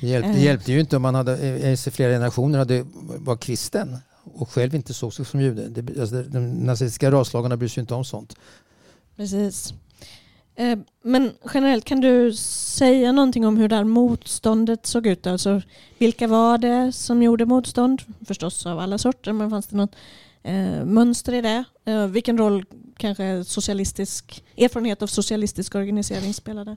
Det hjälpte, det hjälpte ju inte om man hade i flera generationer hade, var kristen och själv inte såg sig som jude. Det, alltså, de nazistiska raslagarna bryr sig inte om sånt. Precis. Eh, men generellt kan du säga någonting om hur det här motståndet såg ut? Alltså, vilka var det som gjorde motstånd? Förstås av alla sorter, men fanns det något eh, mönster i det? Eh, vilken roll kanske socialistisk erfarenhet av socialistisk organisering spelade?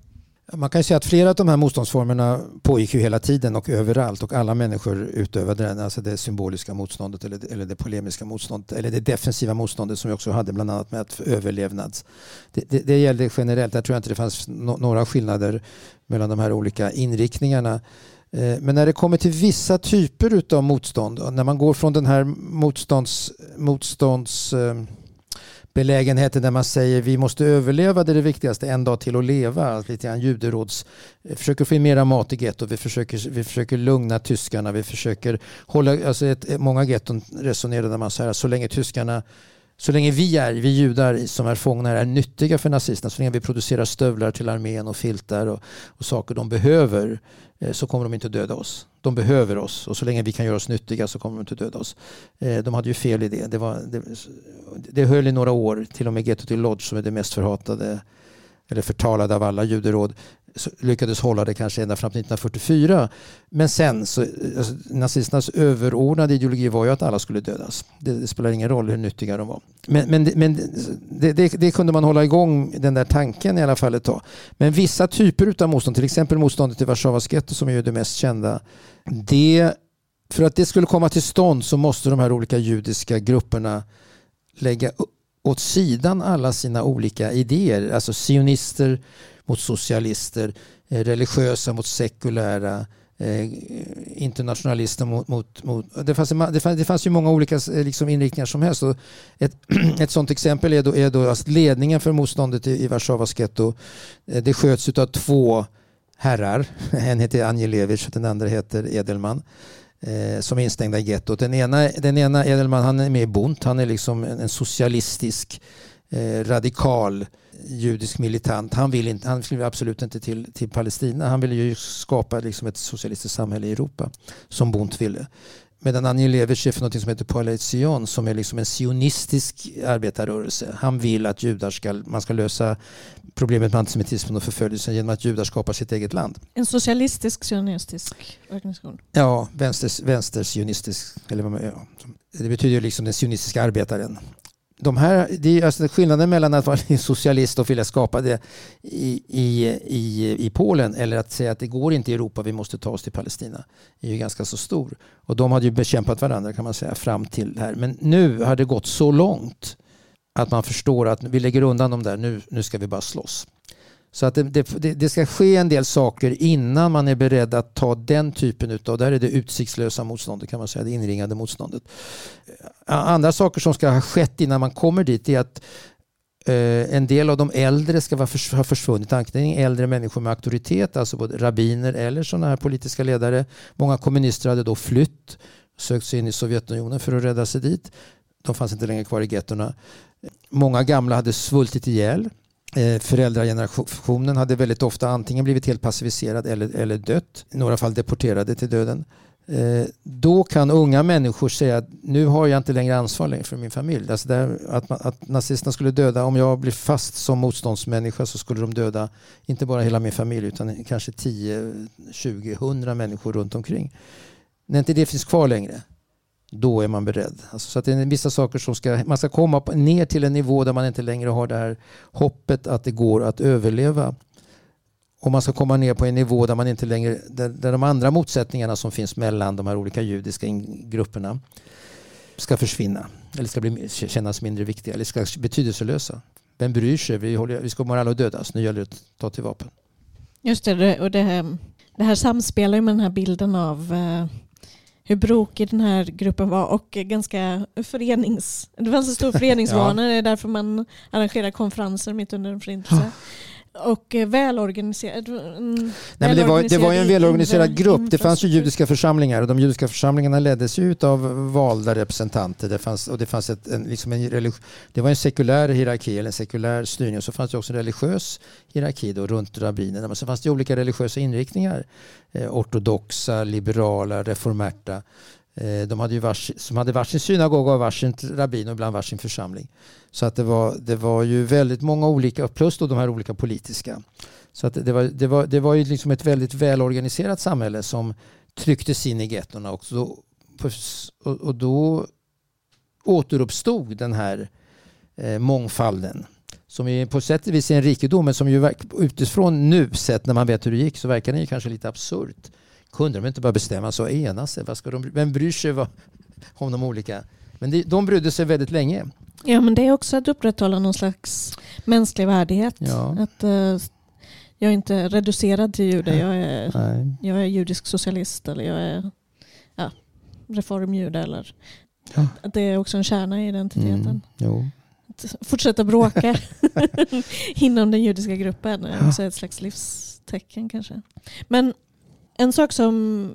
Man kan säga att flera av de här motståndsformerna pågick ju hela tiden och överallt och alla människor utövade den. Alltså det symboliska motståndet eller, eller det polemiska motståndet eller det defensiva motståndet som vi också hade bland annat med att överlevnad. Det, det, det gällde generellt. Där tror jag inte det fanns no, några skillnader mellan de här olika inriktningarna. Eh, men när det kommer till vissa typer av motstånd, när man går från den här motstånds, motstånds eh, belägenheten där man säger vi måste överleva, det är det viktigaste, en dag till att leva. Lite grann juderåds, eh, försöker få in mera mat i gettot, vi försöker, vi försöker lugna tyskarna, vi försöker hålla, alltså ett, eh, många getton resonerade man så här, så länge tyskarna så länge vi är, vi judar som är fångna är nyttiga för nazisterna, så länge vi producerar stövlar till armén och filtar och, och saker de behöver Eh, så kommer de inte döda oss. De behöver oss och så länge vi kan göra oss nyttiga så kommer de inte döda oss. Eh, de hade ju fel i det. Det, var, det, det höll i några år, till och med Ghetto till Lodz som är det mest förhatade eller förtalade av alla juderåd lyckades hålla det kanske ända fram till 1944. Men sen, så, alltså, nazisternas överordnade ideologi var ju att alla skulle dödas. Det, det spelar ingen roll hur nyttiga de var. Men, men, men det, det, det, kunde man hålla igång, den där tanken i alla fall ett tag. Men vissa typer av motstånd, till exempel motståndet till Warszawas getto som är ju det mest kända, det för att det skulle komma till stånd så måste de här olika judiska grupperna lägga åt sidan alla sina olika idéer. Alltså sionister mot socialister, eh, religiösa mot sekulära, eh, internationalister mot... mot, mot det, fanns, det, fanns, det fanns ju många olika eh, liksom, inriktningar som helst. Och ett, ett sådant exempel är då, är då att ledningen för motståndet i, i Warszawas getto eh, det sköts av två herrar. En heter Angelevich och den andra heter Edelman eh, som är instängda i gettot. Den ena, den ena Edelman han är med i Bunt. Han är liksom en, en socialistisk eh, radikal judisk militant. Han vill, inte, han vill absolut inte till, till Palestina. Han vill ju skapa liksom ett socialistiskt samhälle i Europa som Bundt ville. Medan Angelevich är för något som heter Poalet Zion som är liksom en sionistisk arbetarrörelse. Han vill att judar ska, man ska lösa problemet med antisemitismen och förföljelsen genom att judar skapar sitt eget land. En socialistisk sionistisk organisation? Ja, vänster, vänster Eller ja. Det betyder liksom den sionistiska arbetaren de här, det är alltså skillnaden mellan att vara socialist och vilja skapa det i, i, i, i Polen eller att säga att det går inte i Europa, vi måste ta oss till Palestina är ju ganska så stor. Och de hade ju bekämpat varandra kan man säga fram till det här. Men nu har det gått så långt att man förstår att vi lägger undan dem där, nu, nu ska vi bara slåss. Så att det, det, det, ska ske en del saker innan man är beredd att ta den typen utav, där är det utsiktslösa motståndet kan man säga, det inringade motståndet. Eh, andra saker som ska ha skett innan man kommer dit är att eh, en del av de äldre ska ha försvunnit. antingen äldre människor med auktoritet, alltså både rabbiner eller sådana här politiska ledare. Många kommunister hade då flytt, sökt sig in i Sovjetunionen för att rädda sig dit. De fanns inte längre kvar i gettorna. Många gamla hade svultit ihjäl Eh, föräldragenerationen hade väldigt ofta antingen blivit helt passiviserad eller, eller dött. I några fall deporterade till döden. Eh, då kan unga människor säga att nu har jag inte längre ansvar för min familj. Alltså där, att, man, att nazisterna skulle döda, om jag blir fast som motståndsmänniska så skulle de döda inte bara hela min familj utan kanske 10, 20, 100 människor runt omkring. När inte det finns kvar längre då är man beredd. Alltså, så att det är vissa saker som ska, man ska komma ner till en nivå där man inte längre har det här hoppet att det går att överleva. Och man ska komma ner på en nivå där man inte längre, där, där de andra motsättningarna som finns mellan de här olika judiska grupperna ska försvinna. Eller ska bli, kännas mindre viktiga eller ska betydelselösa. Vem bryr sig? Vi, håller, vi kommer alla att dödas. Nu gäller det att ta till vapen. Just det, och det här, det här samspelar med den här bilden av eh, hur brokig den här gruppen var och ganska förenings... Det fanns en stor föreningsvana, ja. det är därför man arrangerar konferenser mitt under en förintelse och eh, välorganiserad. Nej, men det, var, det var ju en välorganiserad grupp. Det fanns ju judiska församlingar och de judiska församlingarna leddes ju av valda representanter. Det, fanns, och det, fanns ett, en, liksom en det var en sekulär hierarki eller en sekulär styrning och så fanns det också en religiös hierarki då, runt rabbinerna. Men så fanns det olika religiösa inriktningar. Eh, ortodoxa, liberala, reformerta. Eh, de hade ju varsin, som hade varsin synagoga och varsin rabbin och ibland varsin församling. Så att det var, det var ju väldigt många olika, plus då de här olika politiska. Så att det, var, det, var, det var ju liksom ett väldigt välorganiserat samhälle som trycktes in i gettorna och då, och då återuppstod den här eh, mångfalden som är på sätt och vis är en rikedom men som ju utifrån nu sett när man vet hur det gick så verkar den ju kanske lite absurt. Kunde de inte bara bestämma sig och ena sig? Vad ska de, vem bryr sig vad, om de olika? Men de, de brydde sig väldigt länge. Ja men det är också att upprätthålla någon slags mänsklig värdighet. Ja. Att, uh, jag är inte reducerad till jude. Jag är, jag är judisk socialist eller jag är ja, reformjude. Eller, ja. att det är också en kärna i identiteten. Mm, att fortsätta bråka inom den judiska gruppen är också ett slags livstecken kanske. Men en sak som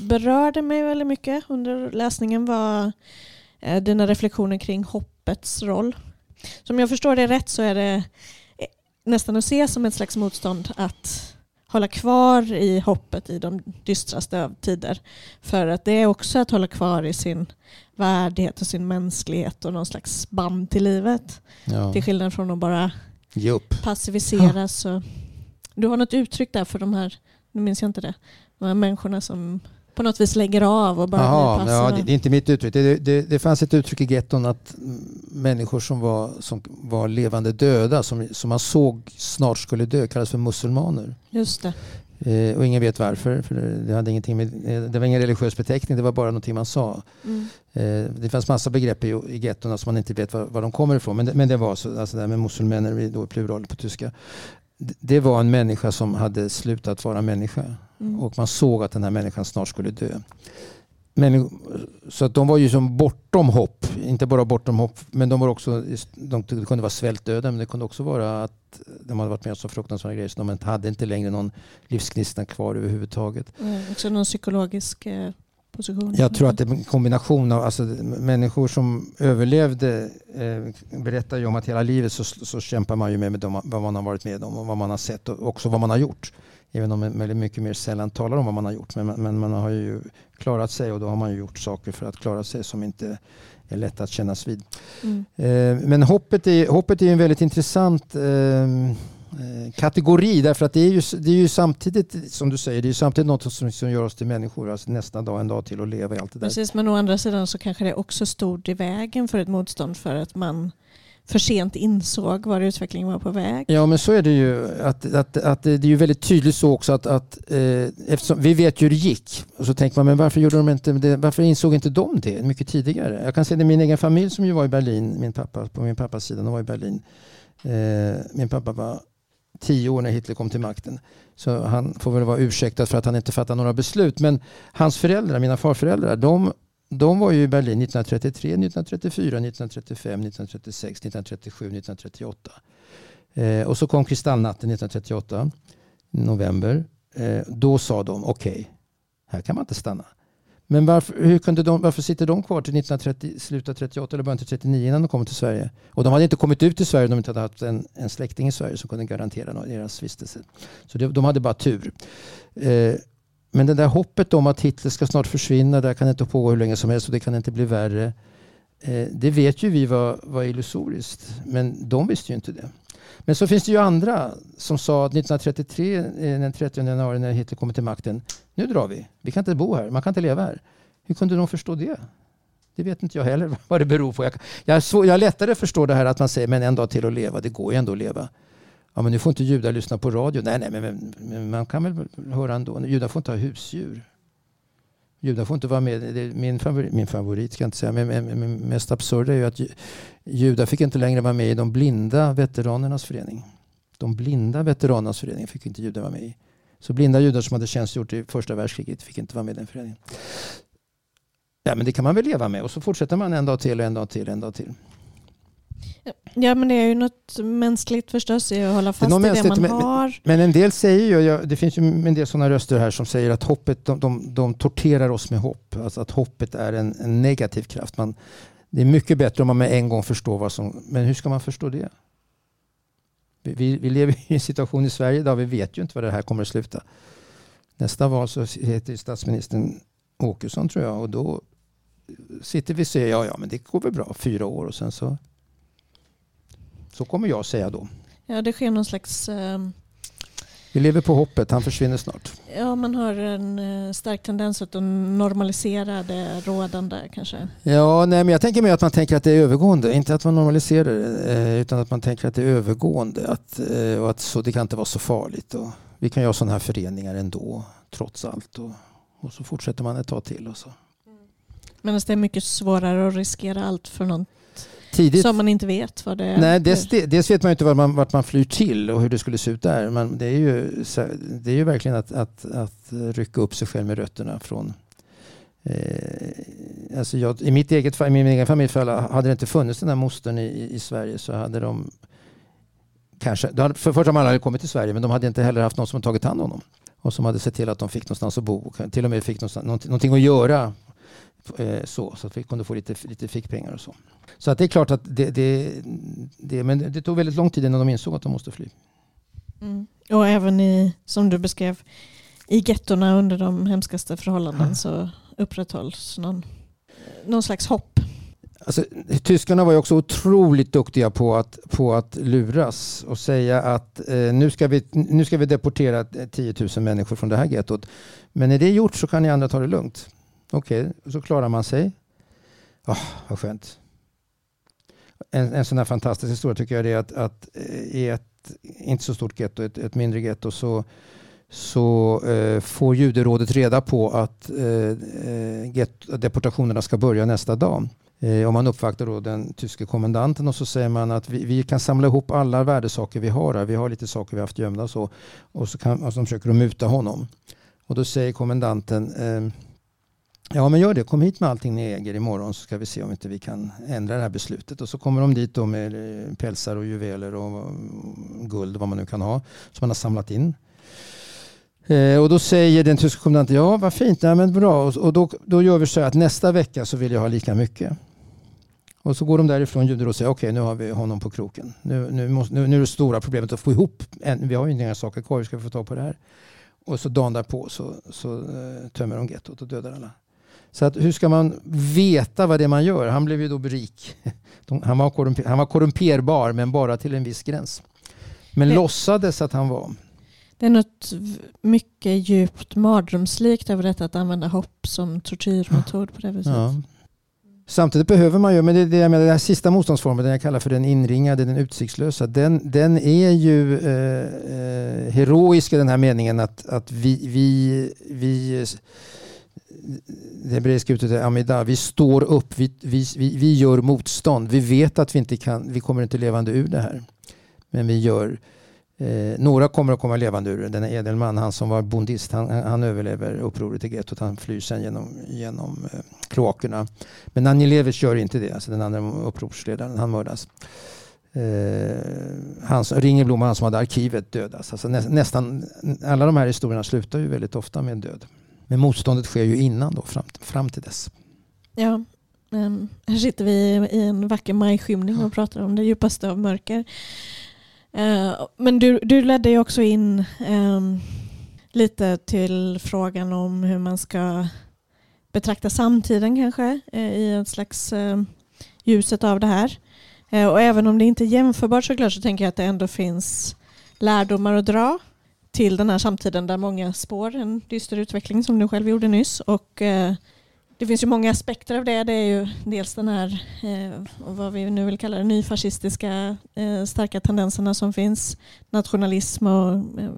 berörde mig väldigt mycket under läsningen var eh, dina reflektioner kring hoppets roll. Som jag förstår det rätt så är det eh, nästan att se som ett slags motstånd att hålla kvar i hoppet i de dystraste av tider. För att det är också att hålla kvar i sin värdighet och sin mänsklighet och någon slags band till livet. Ja. Till skillnad från att bara passiviseras. Ja. Du har något uttryck där för de här nu minns jag inte det, de människorna som på något vis lägger av och bara Aha, ja, det är inte mitt uttryck. Det, det, det fanns ett uttryck i getton att människor som var, som var levande döda, som, som man såg snart skulle dö, kallas för musulmaner. Just det. Eh, och ingen vet varför. För det, hade ingenting med, eh, det var ingen religiös beteckning, det var bara någonting man sa. Mm. Eh, det fanns massa begrepp i, i gettona som man inte vet var, var de kommer ifrån. Men det, men det var så, alltså det här med muselmänner, då plural på tyska. Det, var en människa som hade slutat vara människa. Mm. Och man såg att den här människan snart skulle dö. Men, så att de var ju som bortom hopp. Inte bara bortom hopp, men de var också, de, det kunde vara svältdöda, men det kunde också vara att de hade varit med om så fruktansvärda grejer så de hade inte längre någon livsgnista kvar överhuvudtaget. Mm, också någon psykologisk eh, position? Jag tror att det är en kombination av alltså, människor som överlevde eh, berättar ju om att hela livet så, så kämpar man ju med, med de, vad man har varit med om och vad man har sett och också vad man har gjort. Även om man mycket mer sällan talar om vad man har gjort. Men, men man har ju klarat sig och då har man ju gjort saker för att klara sig som inte är lätt att kännas vid. Mm. Eh, men hoppet är, hoppet är en väldigt intressant eh, kategori därför att det är, ju, det är ju samtidigt som du säger, det är samtidigt något som, som gör oss till människor. Alltså nästa dag, en dag till att leva i allt det där. Precis, men å andra sidan så kanske det också stod i vägen för ett motstånd för att man för sent insåg var utvecklingen var på väg. Ja men så är det ju. Att, att, att det är ju väldigt tydligt så också att, att eh, vi vet ju hur det gick. Och så tänker man men varför, gjorde de inte det, varför insåg inte de det mycket tidigare? Jag kan säga det min egen familj som ju var i Berlin, min pappa, på min pappas sida, de var i Berlin. Eh, min pappa var tio år när Hitler kom till makten. Så han får väl vara ursäktad för att han inte fattade några beslut. Men hans föräldrar, mina farföräldrar, de de var ju i Berlin 1933, 1934, 1935, 1936, 1937, 1938. Eh, och så kom kristallnatten 1938, november. Eh, då sa de okej, okay, här kan man inte stanna. Men varför, hur kunde de, varför sitter de kvar till 1930, slutet 38 eller början till 39 innan de kommer till Sverige? Och de hade inte kommit ut till Sverige om de inte hade haft en, en släkting i Sverige som kunde garantera deras vistelse. Så det, de hade bara tur. Eh, men det där hoppet om att Hitler ska snart försvinna, det kan inte pågå hur länge som helst och det kan inte bli värre. Eh, det vet ju vi var, var illusoriskt, men de visste ju inte det. Men så finns det ju andra som sa att 1933, eh, den 30 januari när Hitler kommer till makten, nu drar vi. Vi kan inte bo här, man kan inte leva här. Hur kunde de förstå det? Det vet inte jag heller vad det beror på. Jag, jag, så, jag lättare förstår det här att man säger men en dag till att leva, det går ju ändå att leva. Ja, men nu får inte judar lyssna på radio. Nej, nej, men, men man kan väl höra ändå. Judar får inte ha husdjur. Judar får inte vara med. min, favorit, min favorit, ska jag inte säga, men, men mest absurda är ju att judar fick inte längre vara med i de blinda veteranernas förening. De blinda veteranernas förening fick inte judar vara med i. Så blinda judar som hade tjänstgjort i första världskriget fick inte vara med i den föreningen. Ja, men det kan man väl leva med och så fortsätter man en dag till, en dag till, en dag till. Ja men det är ju något mänskligt förstås i att hålla fast det i det man men, har. Men en del säger ju, det finns ju en del sådana röster här som säger att hoppet, de, de, de torterar oss med hopp. Alltså att hoppet är en, en, negativ kraft. Man, det är mycket bättre om man med en gång förstår vad som... Men hur ska man förstå det? Vi, vi lever i en situation i Sverige där vi vet ju inte vad det här kommer att sluta. Nästa val så heter statsministern Åkesson tror jag och då sitter vi och säger ja, ja, men det går väl bra, fyra år och sen så så kommer jag säga då. Ja, det sker någon slags... Eh, vi lever på hoppet, han försvinner snart. Ja, man har en eh, stark tendens att normalisera det rådande kanske. Ja, nej, men jag tänker mer att man tänker att det är övergående. Inte att man normaliserar det, eh, utan att man tänker att det är övergående. Att, och att så, det kan inte vara så farligt. Och vi kan göra sådana här föreningar ändå, trots allt. Och, och så fortsätter man ett tag till. Och så. Men det är mycket svårare att riskera allt för någon tidigt. Som man inte vet vad det är. Nej, dels, dels vet man inte vart man, vart man flyr till och hur det skulle se ut där. Men det är ju, det är ju verkligen att, att, att rycka upp sig själv med rötterna från eh, alltså jag, I mitt eget i min egen familjefall, hade det inte funnits den här mostern i, i Sverige så hade de kanske, för första man hade kommit till Sverige men de hade inte heller haft någon som tagit hand om dem. Och som hade sett till att de fick någonstans att bo. Till och med fick någonting, någonting att göra så, så att vi kunde få lite, lite fickpengar och så. Så att det är klart att det, det, det, men det tog väldigt lång tid innan de insåg att de måste fly. Mm. Och även i, som du beskrev, i gettorna under de hemskaste förhållanden ja. så upprätthålls någon, någon slags hopp. Alltså, tyskarna var ju också otroligt duktiga på att, på att luras och säga att eh, nu, ska vi, nu ska vi deportera 10 000 människor från det här gettot. Men när det är gjort så kan ni andra ta det lugnt. Okej, okay, så klarar man sig. Oh, vad skönt. En, en sån här fantastisk historia tycker jag är att, att eh, i ett inte så stort getto, ett, ett mindre getto, så så eh, får juderådet reda på att eh, eh get, deportationerna ska börja nästa dag. Eh, och man uppvaktar då den tyske kommendanten och så säger man att vi, vi, kan samla ihop alla värdesaker vi har här. Vi har lite saker vi haft gömda och så. Och så kan, och så försöker de muta honom. Och då säger kommendanten eh, Ja men gör det, kom hit med allting ni äger imorgon så ska vi se om inte vi kan ändra det här beslutet. Och så kommer de dit då med eh, pälsar och juveler och guld guld vad man nu kan ha som man har samlat in. Eh, och då säger den tyska kommandanten, ja vad fint, nej, men bra. Och, då, då gör vi så här att nästa vecka så vill jag ha lika mycket. Och så går de därifrån judar och säger okej okay, nu har vi honom på kroken. Nu, nu, måste, nu, nu är det stora problemet att få ihop, en, vi har ju inga saker kvar, hur ska vi få tag på det här? Och så dagen därpå så, så eh, tömmer de gettot och dödar alla. Så att, hur ska man veta vad det är man gör? Han blev ju då rik. Han var, korrumper, han var korrumperbar men bara till en viss gräns. Men det, låtsades att han var. Det är något mycket djupt mardrömslikt över detta att använda hopp som tortyrmetod på det viset. Ja. Samtidigt behöver man ju, men det, det, med den här sista motståndsformen, den jag kallar för den inringade, den utsiktslösa, den, den är ju eh, eh, heroisk i den här meningen att, att vi, vi, vi det hebreiska uttrycket är amida. Vi står upp, vi, vi, vi, vi gör motstånd. Vi vet att vi inte kan, vi kommer inte levande ur det här. Men vi gör Eh, några kommer att komma levande ur det. Den Edelman, han som var bondist, han, han överlever upproret i gettot. Han flyr sen genom, genom eh, kloakerna. Men Anjelevic gör inte det, alltså den andra upprorsledaren. Han mördas. Eh, Ringelblom, han som hade arkivet, dödas. Alltså nä, nästan alla de här historierna slutar ju väldigt ofta med död. Men motståndet sker ju innan då, fram, fram till dess. Ja, um, här sitter vi i en vacker majskymning och pratar om det djupaste av mörker. Uh, men du, du ledde ju också in um, lite till frågan om hur man ska betrakta samtiden kanske uh, i ett slags uh, ljuset av det här. och även om det inte är jämförbart såklart så tänker jag att det ändå finns lärdomar att dra till den här samtiden där många spår en dyster utveckling som du själv gjorde nyss. Och, eh, det finns ju många aspekter av det. Det är ju dels den här, eh, vad vi nu vill kalla det, nyfascistiska eh, starka tendenserna som finns. Nationalism och eh,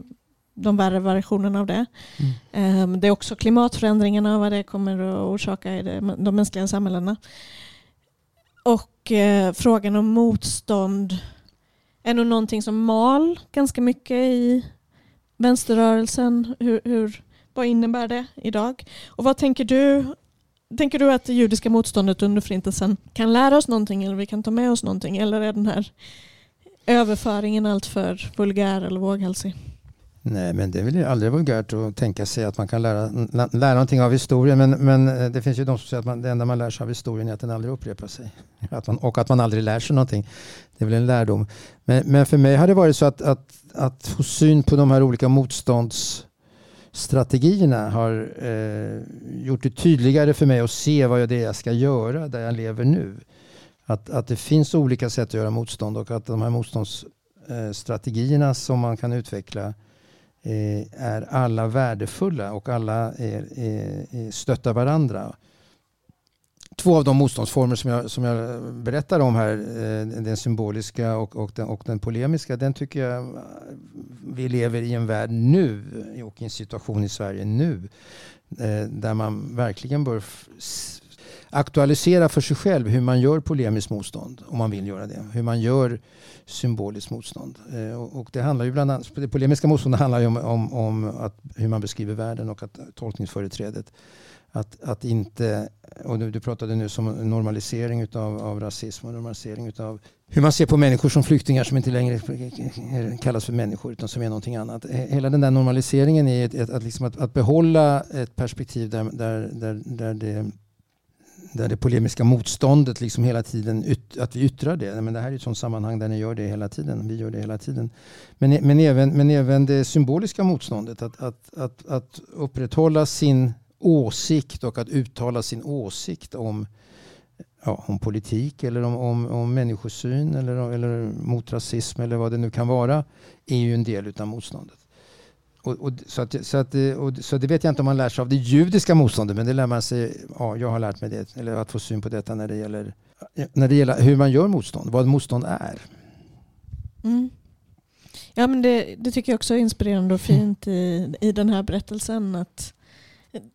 de värre variationerna av det. Mm. Ehm, det är också klimatförändringarna och vad det kommer att orsaka i det, de mänskliga samhällena. Och eh, frågan om motstånd är nog någonting som mal ganska mycket i vänsterrörelsen? Hur, hur, vad innebär det idag? Och vad tänker du? Tänker du att det judiska motståndet under förintelsen kan lära oss någonting eller vi kan ta med oss någonting? Eller är den här överföringen alltför vulgär eller våghalsig? Nej, men det är väl aldrig vulgärt att tänka sig att man kan lära, lära någonting av historien. Men, men eh, det finns ju de som säger att man, det enda man lär sig av historien är att den aldrig upprepar sig. Att man, och att man aldrig lär sig någonting. Det är väl en lärdom. Men, men för mig har det varit så att, att, att få syn på de här olika motståndsstrategierna har eh, gjort det tydligare för mig att se vad det är jag ska göra där jag lever nu. Att, att det finns olika sätt att göra motstånd och att de här motståndsstrategierna som man kan utveckla Eh, Eh, är alla värdefulla och alla är, är, stöttar varandra. Två av de motståndsformer som jag, som jag berättar om här, eh, den symboliska och, och, den, och den polemiska, den tycker jag vi lever i en värld nu och i en situation i Sverige nu eh, där man verkligen bör aktualisera för sig själv hur man gör polemiskt motstånd om man vill göra det. Hur man gör symboliskt motstånd. Eh, och det handlar ju bland annat, det polemiska motståndet handlar ju om, om, om att, hur man beskriver världen och att tolkningsföreträdet. Att, att inte, och du, du pratade nu om normalisering utav, av rasism och normalisering utav hur man ser på människor som flyktingar som inte längre kallas för människor utan som är någonting annat. Hela den där normaliseringen är ett, ett, att, liksom att, att behålla ett perspektiv där, där, där, där det där det polemiska motståndet liksom hela tiden, yt, att vi yttrar det. Men det här är ett sådant sammanhang där ni gör det hela tiden. Vi gör det hela tiden. Men, e-, men, även, men även det symboliska motståndet. Att, att, att, att upprätthålla sin åsikt och att uttala sin åsikt om, ja, om politik eller om, om, om människosyn eller, eller mot rasism eller vad det nu kan vara är ju en del av motståndet. Och, och, så, att, så, att, och, så det vet jag inte om man lär sig av det judiska motståndet, men det lär man sig. Ja, jag har lärt mig det, eller att få syn på detta när det gäller, när det gäller hur man gör motstånd, vad motstånd är. Mm. Ja, men det, det tycker jag också är inspirerande och fint i, i den här berättelsen. Att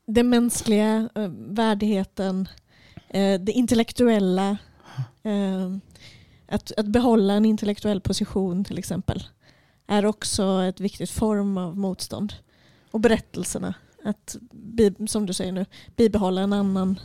det mänskliga, eh, värdigheten, eh, det intellektuella. Eh, att, att behålla en intellektuell position till exempel är också ett viktigt form av motstånd. Och berättelserna, att som du säger nu, bibehålla en annan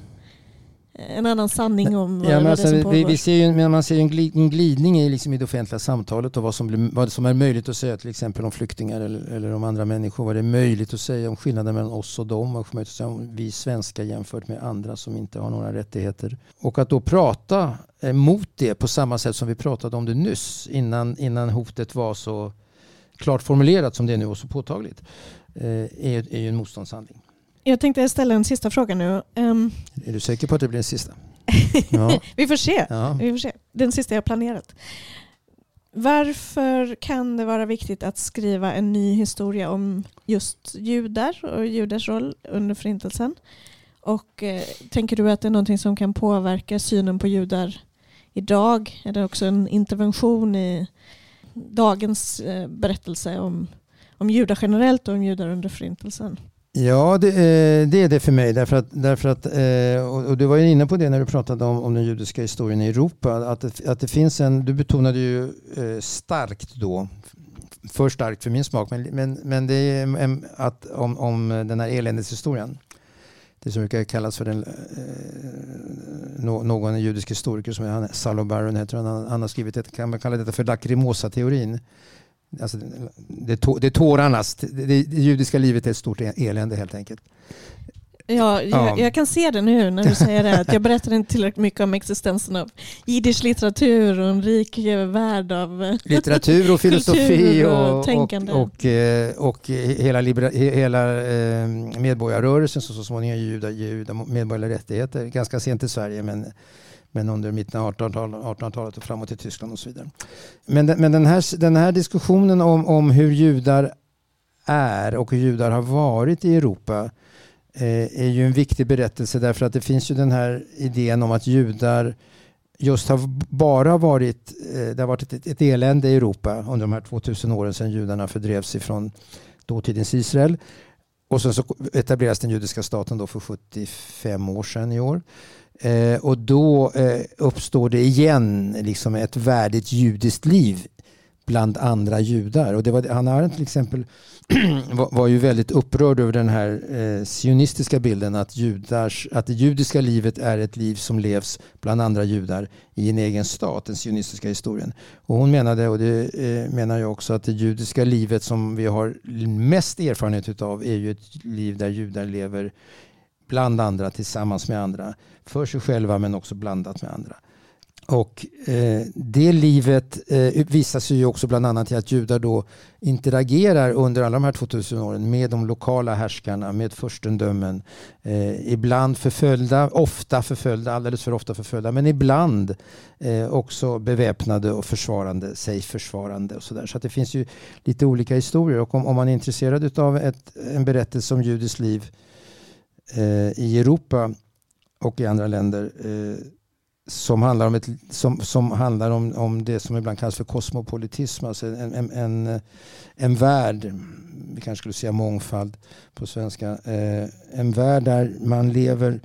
en annan sanning om ja, vad, alltså, det som. Vi, vi ser ju, men man ser ju en glidning i, liksom i det offentliga samtalet och vad som, blir, vad som är möjligt att säga till exempel om flyktingar eller, eller om andra människor. Vad det är möjligt att säga om skillnaden mellan oss och dem. Vad möjligt att säga om vi svenskar jämfört med andra som inte har några rättigheter. Och att då prata mot det på samma sätt som vi pratade om det nyss innan, innan hotet var så klart formulerat som det är nu och så påtagligt eh, är, är ju en motståndshandling. Jag tänkte ställa en sista fråga nu. Um... Är du säker på att det blir den sista? Ja. vi, får se. Ja. vi får se. Den sista jag planerat. Varför kan det vara viktigt att skriva en ny historia om just judar och judars roll under förintelsen? Och eh, tänker du att det är någonting som kan påverka synen på judar idag? Är det också en intervention i dagens eh, berättelse om, om judar generellt och om judar under förintelsen? Ja, det, eh, det, är det för mig. Därför att, därför att, eh, och du var ju inne på det när du pratade om, om den judiska historien i Europa. Att det, att det finns en, du betonade ju starkt då, för starkt för min smak, men, men, men det är en, att, om, om den här eländeshistorien. Det som brukar kallas för den, eh, någon judisk historiker som är Salo Baron heter han, han har skrivit ett, kan man kalla detta för lacrimosa-teorin. Alltså, det, det tårarnas, det, det, det judiska livet är ett stort e-, elände helt enkelt. Ja, jag, jag, kan se det nu när du säger det. Att jag berättar inte tillräckligt mycket om existensen av jiddisch litteratur och en rik värld av eh, litteratur och filosofi och, och, tänkande. Och, och, eh, och, hela, libera, hela eh, medborgarrörelsen som så småningom ger medborgerliga rättigheter. Ganska sent i Sverige men men under mitten av 1800-talet och framåt i Tyskland och så vidare. Men, men den, här, den här diskussionen om, om hur judar är och hur judar har varit i Europa eh, Eh, är ju en viktig berättelse därför att det finns ju den här idén om att judar just har bara varit, eh, det har varit ett, ett elände i Europa under de här 2000 åren sedan judarna fördrevs ifrån dåtidens Israel. Och sen så etableras den judiska staten då för 75 år sedan i år. Eh, och då eh, uppstår det igen liksom ett värdigt judiskt liv bland andra judar. Och det var, Hanna Arendt till exempel var, var, ju väldigt upprörd över den här eh, sionistiska bilden att, judars, att det judiska livet är ett liv som levs bland andra judar i en egen stat, den sionistiska historien. Och hon menade, och det eh, menar jag också, att det judiska livet som vi har mest erfarenhet av är ju ett liv där judar lever bland andra tillsammans med andra. För sig själva men också blandat med andra. Och eh, det livet eh, visar sig ju också bland annat i att judar då interagerar under alla de här 2000 åren med de lokala härskarna, med furstendömen. Eh, ibland förföljda, ofta förföljda, alldeles för ofta förföljda, men ibland eh, också beväpnade och försvarande, sig försvarande och sådär. Så att det finns ju lite olika historier och om, om man är intresserad av ett, en berättelse om judiskt liv eh, i Europa och i andra länder eh, som handlar om, ett, som, som handlar om, om det som ibland kallas för kosmopolitism, alltså en, en, en, en värld, vi kanske skulle säga mångfald på svenska, eh, en värld där man lever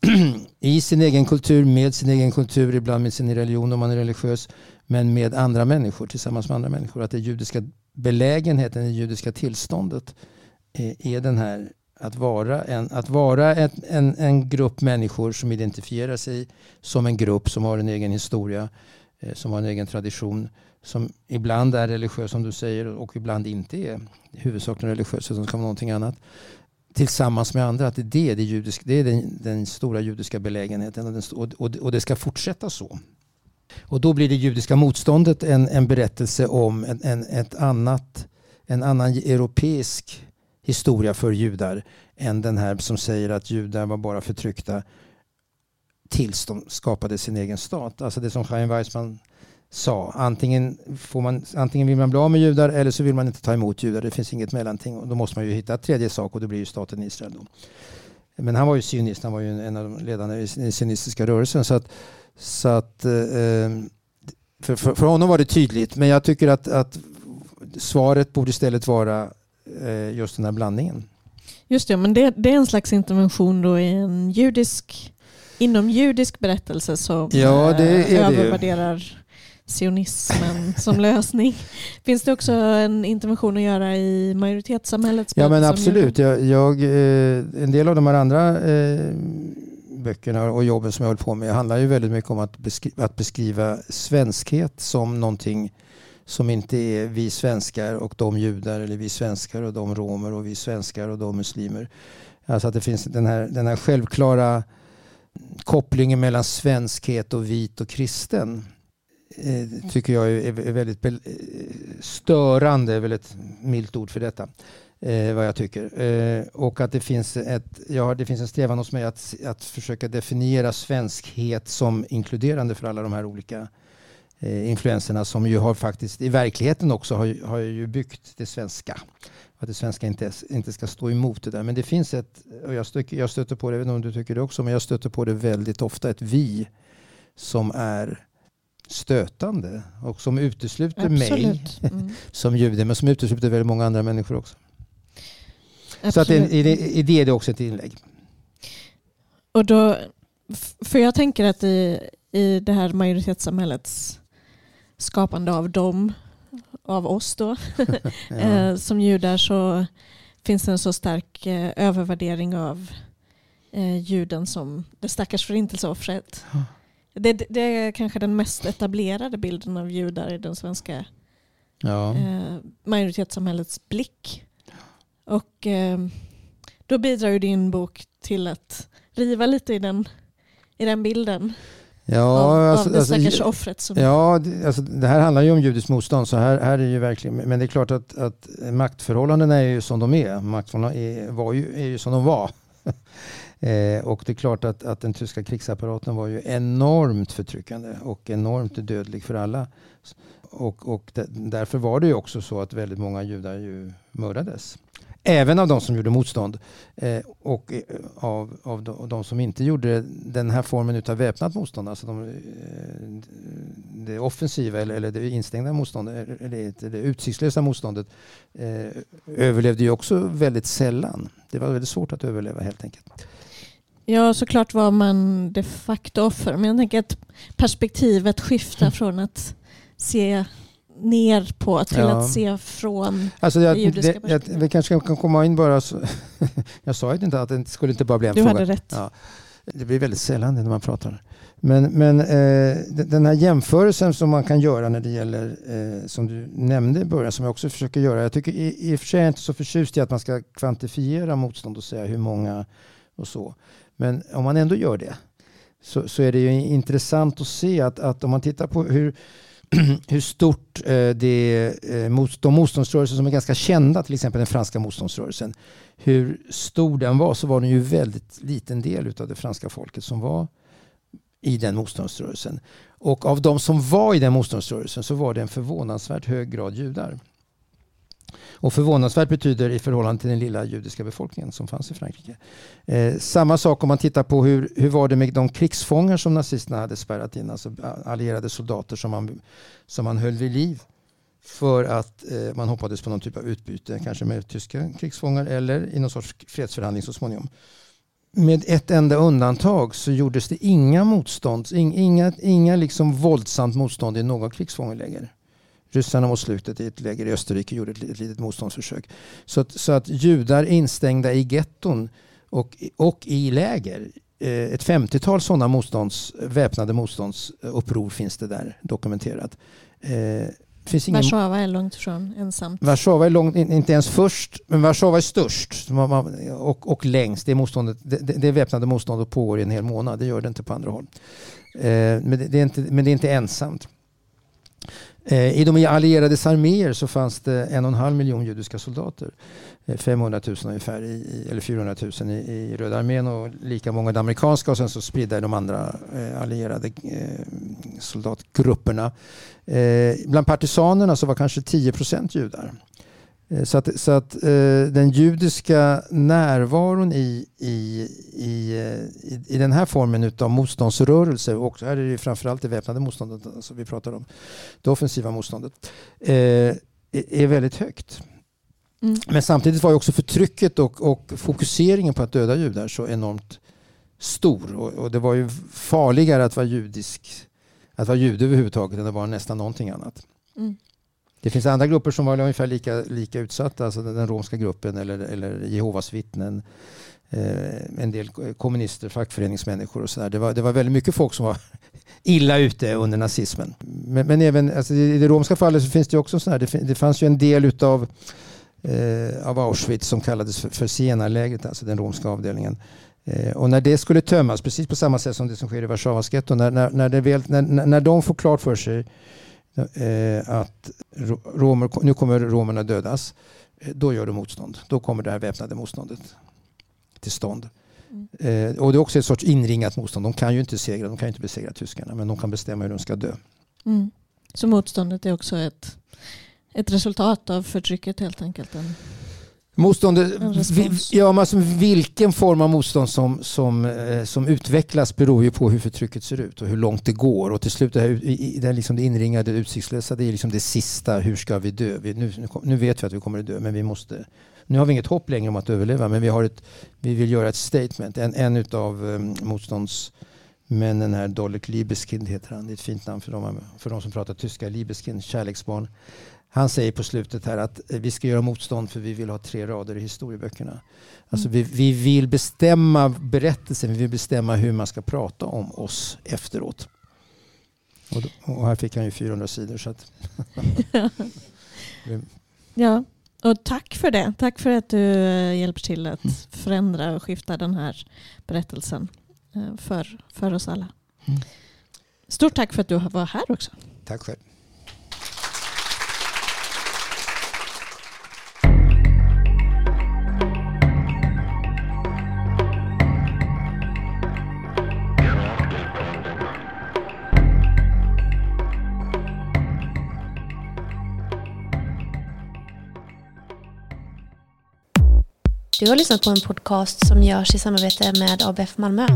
i sin egen kultur, med sin egen kultur, ibland med sin religion om man är religiös, men med andra människor, tillsammans med andra människor. Att det judiska belägenheten, det judiska tillståndet eh, är den här att vara, en, att vara en, en, en grupp människor som identifierar sig som en grupp som har en egen historia, eh, som har en egen tradition, som ibland är religiös som du säger och ibland inte är huvudsakligen religiös utan kan vara någonting annat. Tillsammans med andra, att det är, det, det, judisk, det är den, den stora judiska belägenheten och, den, och, och, och det ska fortsätta så. Och då blir det judiska motståndet en, en berättelse om en, en, ett annat, en annan europeisk historia för judar än den här som säger att judar var bara förtryckta tills de skapade sin egen stat. Alltså det som Chaim Weizmann sa. Antingen, får man, antingen vill man bli av med judar eller så vill man inte ta emot judar. Det finns inget mellanting. Och då måste man ju hitta ett tredje sak och det blir ju staten Israel. Då. Men han var ju sionist. Han var ju en av de ledarna i den sionistiska rörelsen. Så att, så att, eh, eh, för, för, för honom var det tydligt. Men jag tycker att, att svaret borde istället vara just den här blandningen. Just det, men det, det, är en slags intervention då i en judisk, inom judisk berättelse som ja, det eh, övervärderar sionismen som lösning. Finns det också en intervention att göra i majoritetssamhällets Ja men absolut. Jag, jag, eh, en del av de här andra eh, böckerna och jobben som jag håller på med handlar ju väldigt mycket om att beskriva, att beskriva svenskhet som någonting som inte är vi svenskar och de judar eller vi svenskar och de romer och vi svenskar och de muslimer. Alltså att det finns den här, den här självklara kopplingen mellan svenskhet och vit och kristen eh, tycker jag är, är väldigt eh, störande, är väl ett milt ord för detta. Eh, vad jag tycker. Eh, och att det finns, ett, ja, det finns en strävan hos mig att, att försöka definiera svenskhet som inkluderande för alla de här olika eh, influenserna som ju har faktiskt i verkligheten också har, har ju byggt det svenska. Att det svenska inte, inte ska stå emot det där. Men det finns ett, och jag, stöter, jag stöter på det, inte om du tycker det också, men jag stöter på det väldigt ofta, ett vi som är stötande och som utesluter Absolut. mig mm. som jude men som utesluter väldigt många andra människor också. Absolut. Så att i, i, i det är det också ett inlägg. Och då, för jag tänker att i, i det här majoritetssamhällets skapande av dem, av oss då, ja. Eh, som judar så finns det en så stark eh, övervärdering av eh, juden som det stackars förintelseoffret. Ja. Det, det, är kanske den mest etablerade bilden av judar i den svenska ja. majoritetssamhällets blick. Och då bidrar ju din bok till att riva lite i den, i den bilden. Ja, av, alltså, av det alltså, stackars alltså, offret. Som... Ja, det, alltså, det här handlar ju om judiskt motstånd. Så här, här är ju verkligen, men det är klart att, att maktförhållandena är ju som de är. Maktförhållandena är, var ju, är ju som de var. eh, och det är klart att, att den tyska krigsapparaten var ju enormt förtryckande och enormt dödlig för alla. Och, och därför var det ju också så att väldigt många judar ju mördades. Även av de som gjorde motstånd eh, och eh, av, av, de, de, som inte gjorde den här formen av väpnat motstånd. Alltså de, eh, det offensiva eller, eller det instängda motståndet, eller det, det utsiktslösa motståndet eh, överlevde ju också väldigt sällan. Det var väldigt svårt att överleva helt enkelt. Ja, såklart var man de facto offer. Men jag tänker att perspektivet skiftar från att se ner på till ja. att se från alltså jag, det judiska det, perspektivet. Vi kanske kan komma in bara. Så, jag sa ju inte att det skulle inte bara bli en du fråga. Du hade rätt. Ja. Det blir väldigt sällan när man pratar. Men, men eh, den här jämförelsen som man kan göra när det gäller, eh, som du nämnde i början, som jag också försöker göra. Jag tycker i, i och för sig är jag inte så förtjust i att man ska kvantifiera motstånd och säga hur många och så. Men om man ändå gör det så, så är det ju intressant att se att, att om man tittar på hur hur stort eh, det, eh, de motståndsrörelser som är ganska kända, till exempel den franska motståndsrörelsen, hur stor den var så var den ju väldigt liten del av det franska folket som var i den motståndsrörelsen. Och av de som var i den motståndsrörelsen så var det en förvånansvärt hög grad judar. Och förvånansvärt betyder i förhållande till den lilla judiska befolkningen som fanns i Frankrike. Eh, samma sak om man tittar på hur, hur var det med de krigsfångar som nazisterna hade spärrat in, alltså allierade soldater som man, som man höll vid liv för att eh, man hoppades på någon typ av utbyte, kanske med tyska krigsfångar eller i någon sorts fredsförhandling så småningom. Med ett enda undantag så gjordes det inga motstånd, inga, inga liksom våldsamt motstånd i någon krigsfångeläger. Ryssarna mot slutet i ett läger i Österrike gjorde ett, litet motståndsförsök. Så att, så att judar instängda i getton och, och i läger eh, ett 50-tal sådana motstånds, väpnade motståndsuppror finns det där dokumenterat. Eh, finns ingen... Warszawa är långt ifrån ensamt. Warszawa är långt, inte ens först, men Warszawa är störst och, och längst. Det, motståndet, det, det väpnade motståndet pågår i en hel månad. Det gör det inte på andra håll. Eh, men, det, det, är inte, men det är inte ensamt. Eh, I de allierades arméer så fanns det en och en halv miljon judiska soldater. Eh, 500 000 ungefär, i, eller 400 000 i, i Röda armén och lika många i amerikanska och sen så spridda i de andra eh, allierade soldatgrupperna. Bland partisanerna så var kanske 10 procent judar. Eh, så att, så att eh, den judiska närvaron i, i, i, eh, i, den här formen av motståndsrörelse och här är det framförallt det väpnade motståndet alltså vi pratar om, det offensiva motståndet, är väldigt högt. Mm. Men samtidigt var ju också förtrycket och, och, fokuseringen på att döda judar så enormt stor. Och, och, det var ju farligare att vara judisk, att vara jude överhuvudtaget än det var nästan någonting annat. Mm. Det finns andra grupper som var ungefär lika, lika utsatta, alltså den romska gruppen eller, eller Jehovas vittnen. Eh, en del kommunister, fackföreningsmänniskor och sådär. Det var, det var väldigt mycket folk som var illa ute under nazismen. Men, men även alltså, i det romska fallet så finns det också sådär, det, det fanns ju en del utav eh, av Auschwitz som kallades för, för Siena-lägret, alltså den romska avdelningen. Eh, och när det skulle tömmas, precis på samma sätt som det som sker i Warszawas getto, när, när, när, när, när de får klart för sig att romer, nu kommer romerna dödas, eh, då gör de motstånd. Då kommer det här väpnade motståndet till stånd. Mm. Eh, och det är också ett sorts inringat motstånd. De kan ju inte segra, de kan inte besegra tyskarna, men de kan bestämma hur de ska dö. Mm. Så motståndet är också ett, ett resultat av förtrycket helt enkelt? Motståndet, ja, alltså vilken form av motstånd som, som, eh, som utvecklas beror ju på hur förtrycket ser ut och hur långt det går. Och till slut det, här, det, liksom det inringade utsiktslösa, det är liksom det sista. Hur ska vi dö? Vi, nu, nu vet vi att vi kommer att dö, men vi måste nu har vi inget hopp längre om att överleva men vi, har ett, vi vill göra ett statement. En, en av um, motståndsmännen här, Dolek Liebeskind heter han. Det är ett fint namn för de, för de som pratar tyska. Liebeskind, kärleksbarn. Han säger på slutet här att eh, vi ska göra motstånd för vi vill ha tre rader i historieböckerna. Alltså vi, vi vill bestämma berättelsen, vi vill bestämma hur man ska prata om oss efteråt. Och, då, och här fick han ju 400 sidor. Så att ja, och tack för det. Tack för att du eh, hjälper till att mm. förändra och skifta den här berättelsen eh, för, för oss alla. Mm. Stort tack för att du var här också. Tack själv. Du har lyssnat på en podcast som görs i samarbete med ABF Malmö.